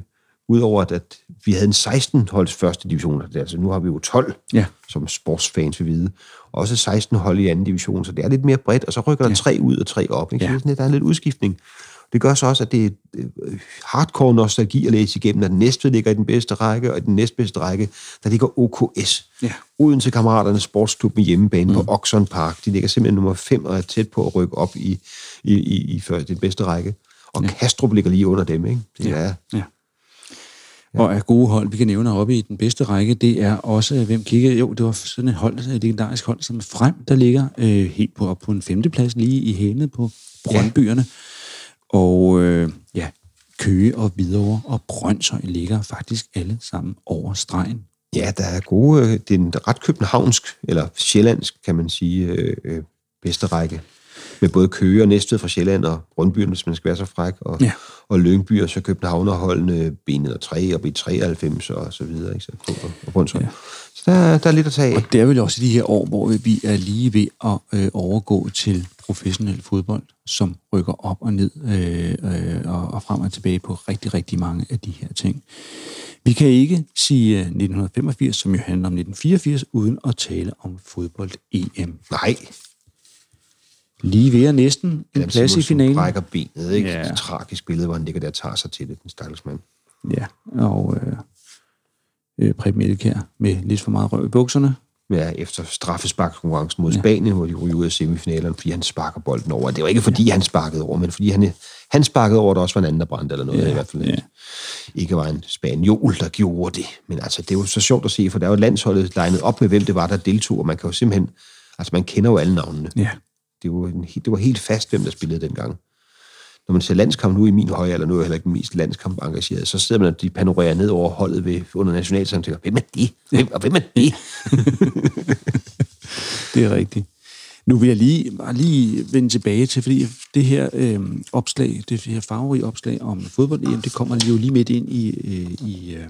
udover at, at vi havde en 16 holds første division, altså nu har vi jo 12, Ja. som sportsfans vil vide. Også 16 hold i anden division, så det er lidt mere bredt, og så rykker der tre ud og tre op. Ikke? Så Ja. er lidt, der er lidt udskiftning. Det gør så også, at det er øh, hardcore nostalgi at læse igennem, at Næstved ligger i den bedste række, og i den næstbedste række, der ligger OKS. Ja. Odense Kammeraternes Sportsklub med hjemmebane mm. på Oxon Park. De ligger simpelthen nummer 5 og er tæt på at rykke op i, i, i, i før, den bedste række. Og ja. Kastrup ligger lige under dem, ikke? Det Ja. er, Ja. Og af gode hold, vi kan nævne oppe i den bedste række, det er også, hvem kigger, jo, det var sådan et hold, et legendarisk hold, som er frem, der ligger øh, helt på, op på en femteplads, lige i hælene på Brøndbyerne. Og øh, ja, Køge og Hvidovre og Brøndshøj ligger faktisk alle sammen over stregen. Ja, der er gode... øh, Det er en ret københavnsk, eller sjællandsk, kan man sige, øh, øh, bedste række. Med både Køge og Næstved fra Sjælland og Brøndby, hvis man skal være så fræk, og, Ja. og Lyngby, og så Københavnerholdene benet og 3 og B93 og så videre, ikke? Så, og, og Brøndshøj. Ja. Så der, der er lidt at tage af. Og det er vel også i de her år, hvor vi er lige ved at øh, overgå til professionel fodbold, som rykker op og ned øh, øh, og, og frem og tilbage på rigtig, rigtig mange af de her ting. Vi kan ikke sige øh, 1985, som jo handler om 1984, uden at tale om fodbold-EM. Nej, Lige ved at næsten en Adam plads i finalen. brækker benet, ikke? Ja. Ja. Et tragisk billede, hvor han ligger der og tager sig til det, den stakkels mand. Ja, og øh, øh, Preben Elkær med lidt for meget røv i bukserne. Ja, efter straffesparkskonkurrencen mod ja. Spanien, hvor de ryger ud af semifinalerne, fordi han sparker bolden over. Det var ikke, fordi ja. han sparkede over, men fordi han, han sparkede over, der også var en anden, der brændte eller noget. Ja, I hvert fald ja. ikke var en spaniol, der gjorde det. Men altså, det er jo så sjovt at se, for der er jo landsholdet legnet op med, hvem det var, der deltog, og man kan jo simpelthen... Altså, man kender jo alle navnene. Ja, det var, en, det var helt fast, hvem der spillede dengang. Når man ser landskamp nu i min høje alder, nu er jeg heller ikke den mest landskamp engageret, så sidder man og de panorerer ned over holdet ved, under nationalsangen og tænker, hvem er det? Hvem, og hvem er det? det er rigtigt. Nu vil jeg lige, bare lige vende tilbage til, fordi det her øh, opslag, det her farverige opslag om fodbold det kommer jo lige midt ind i, øh, i, øh,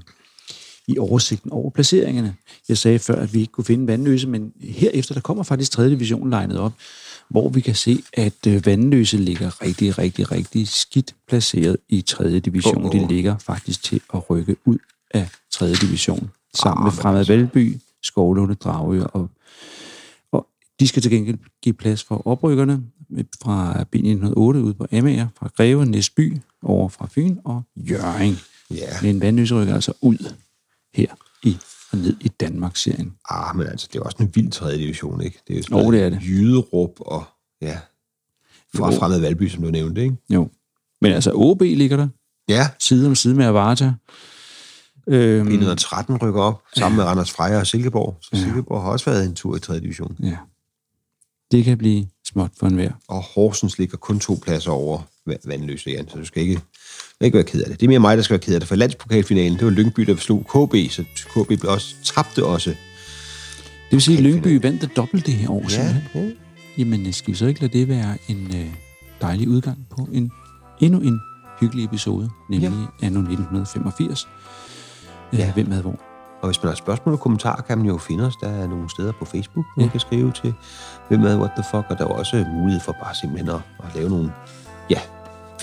i oversigten over placeringerne. Jeg sagde før, at vi ikke kunne finde Vandløse, men herefter der kommer faktisk 3. division legnet op, hvor vi kan se, at øh, Vandløse ligger rigtig, rigtig, rigtig skidt placeret i 3. division. Åh, åh. De ligger faktisk til at rykke ud af 3. division, sammen med Fremad Valby, Skovlunde, Dragør og og de skal til gengæld give plads for oprykkerne fra B908 ud på Amager, fra Greve, Næsby, over fra Fyn og Jørgen. Ja. Men Vandløse rykker altså ud her i og ned i Danmark-serien. Ah, men altså, det er også en vild tredje division, ikke? Det er jo sådan noget det er det. Jyderup og, ja, fra. Fremad Valby, som du nævnte, ikke? Jo. Men altså, OB ligger der, Ja, side om side med Avarta. Øhm, 113 rykker op, sammen med Randers Freja og Silkeborg. Så Silkeborg har også været en tur i tredje division. ja. Det kan blive småt for enhver. Og Horsens ligger kun to pladser over Va- Vandløse, Jan, så du skal ikke, skal ikke være ked af det. Det er mere mig, der skal være ked af det, for landspokalfinalen, det var Lyngby, der slog KB, så KB blev også, tabte også. Det vil sige, at Lyngby vandt det dobbelt det her år, Ja, simpelthen. ja. Jamen, skal vi så ikke lade det være en øh, dejlig udgang på en endnu en hyggelig episode, nemlig ja. anno 1985. Ja. Ja. Hvem havde hvor? Og hvis man har spørgsmål og kommentarer, kan man jo finde os. Der er nogle steder på Facebook, hvor Ja. man kan skrive til, hvem er what the fuck, og der er også mulighed for bare simpelthen at, at lave nogle, ja,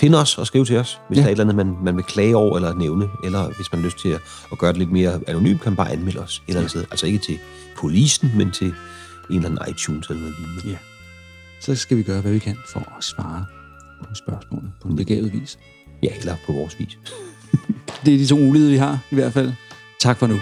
finde os og skrive til os, hvis Ja. ja. der er et eller andet, man, man vil klage over eller nævne, eller hvis man har lyst til at, at gøre det lidt mere anonymt, kan man bare anmelde os et eller andet sted. Altså ikke til polisen, men til en eller anden iTunes eller noget lignende. Ja. Så skal vi gøre, hvad vi kan for at svare på spørgsmålene på en begavet vis. Ja, eller på vores vis. Det er de to muligheder, vi har i hvert fald. Tak for nu.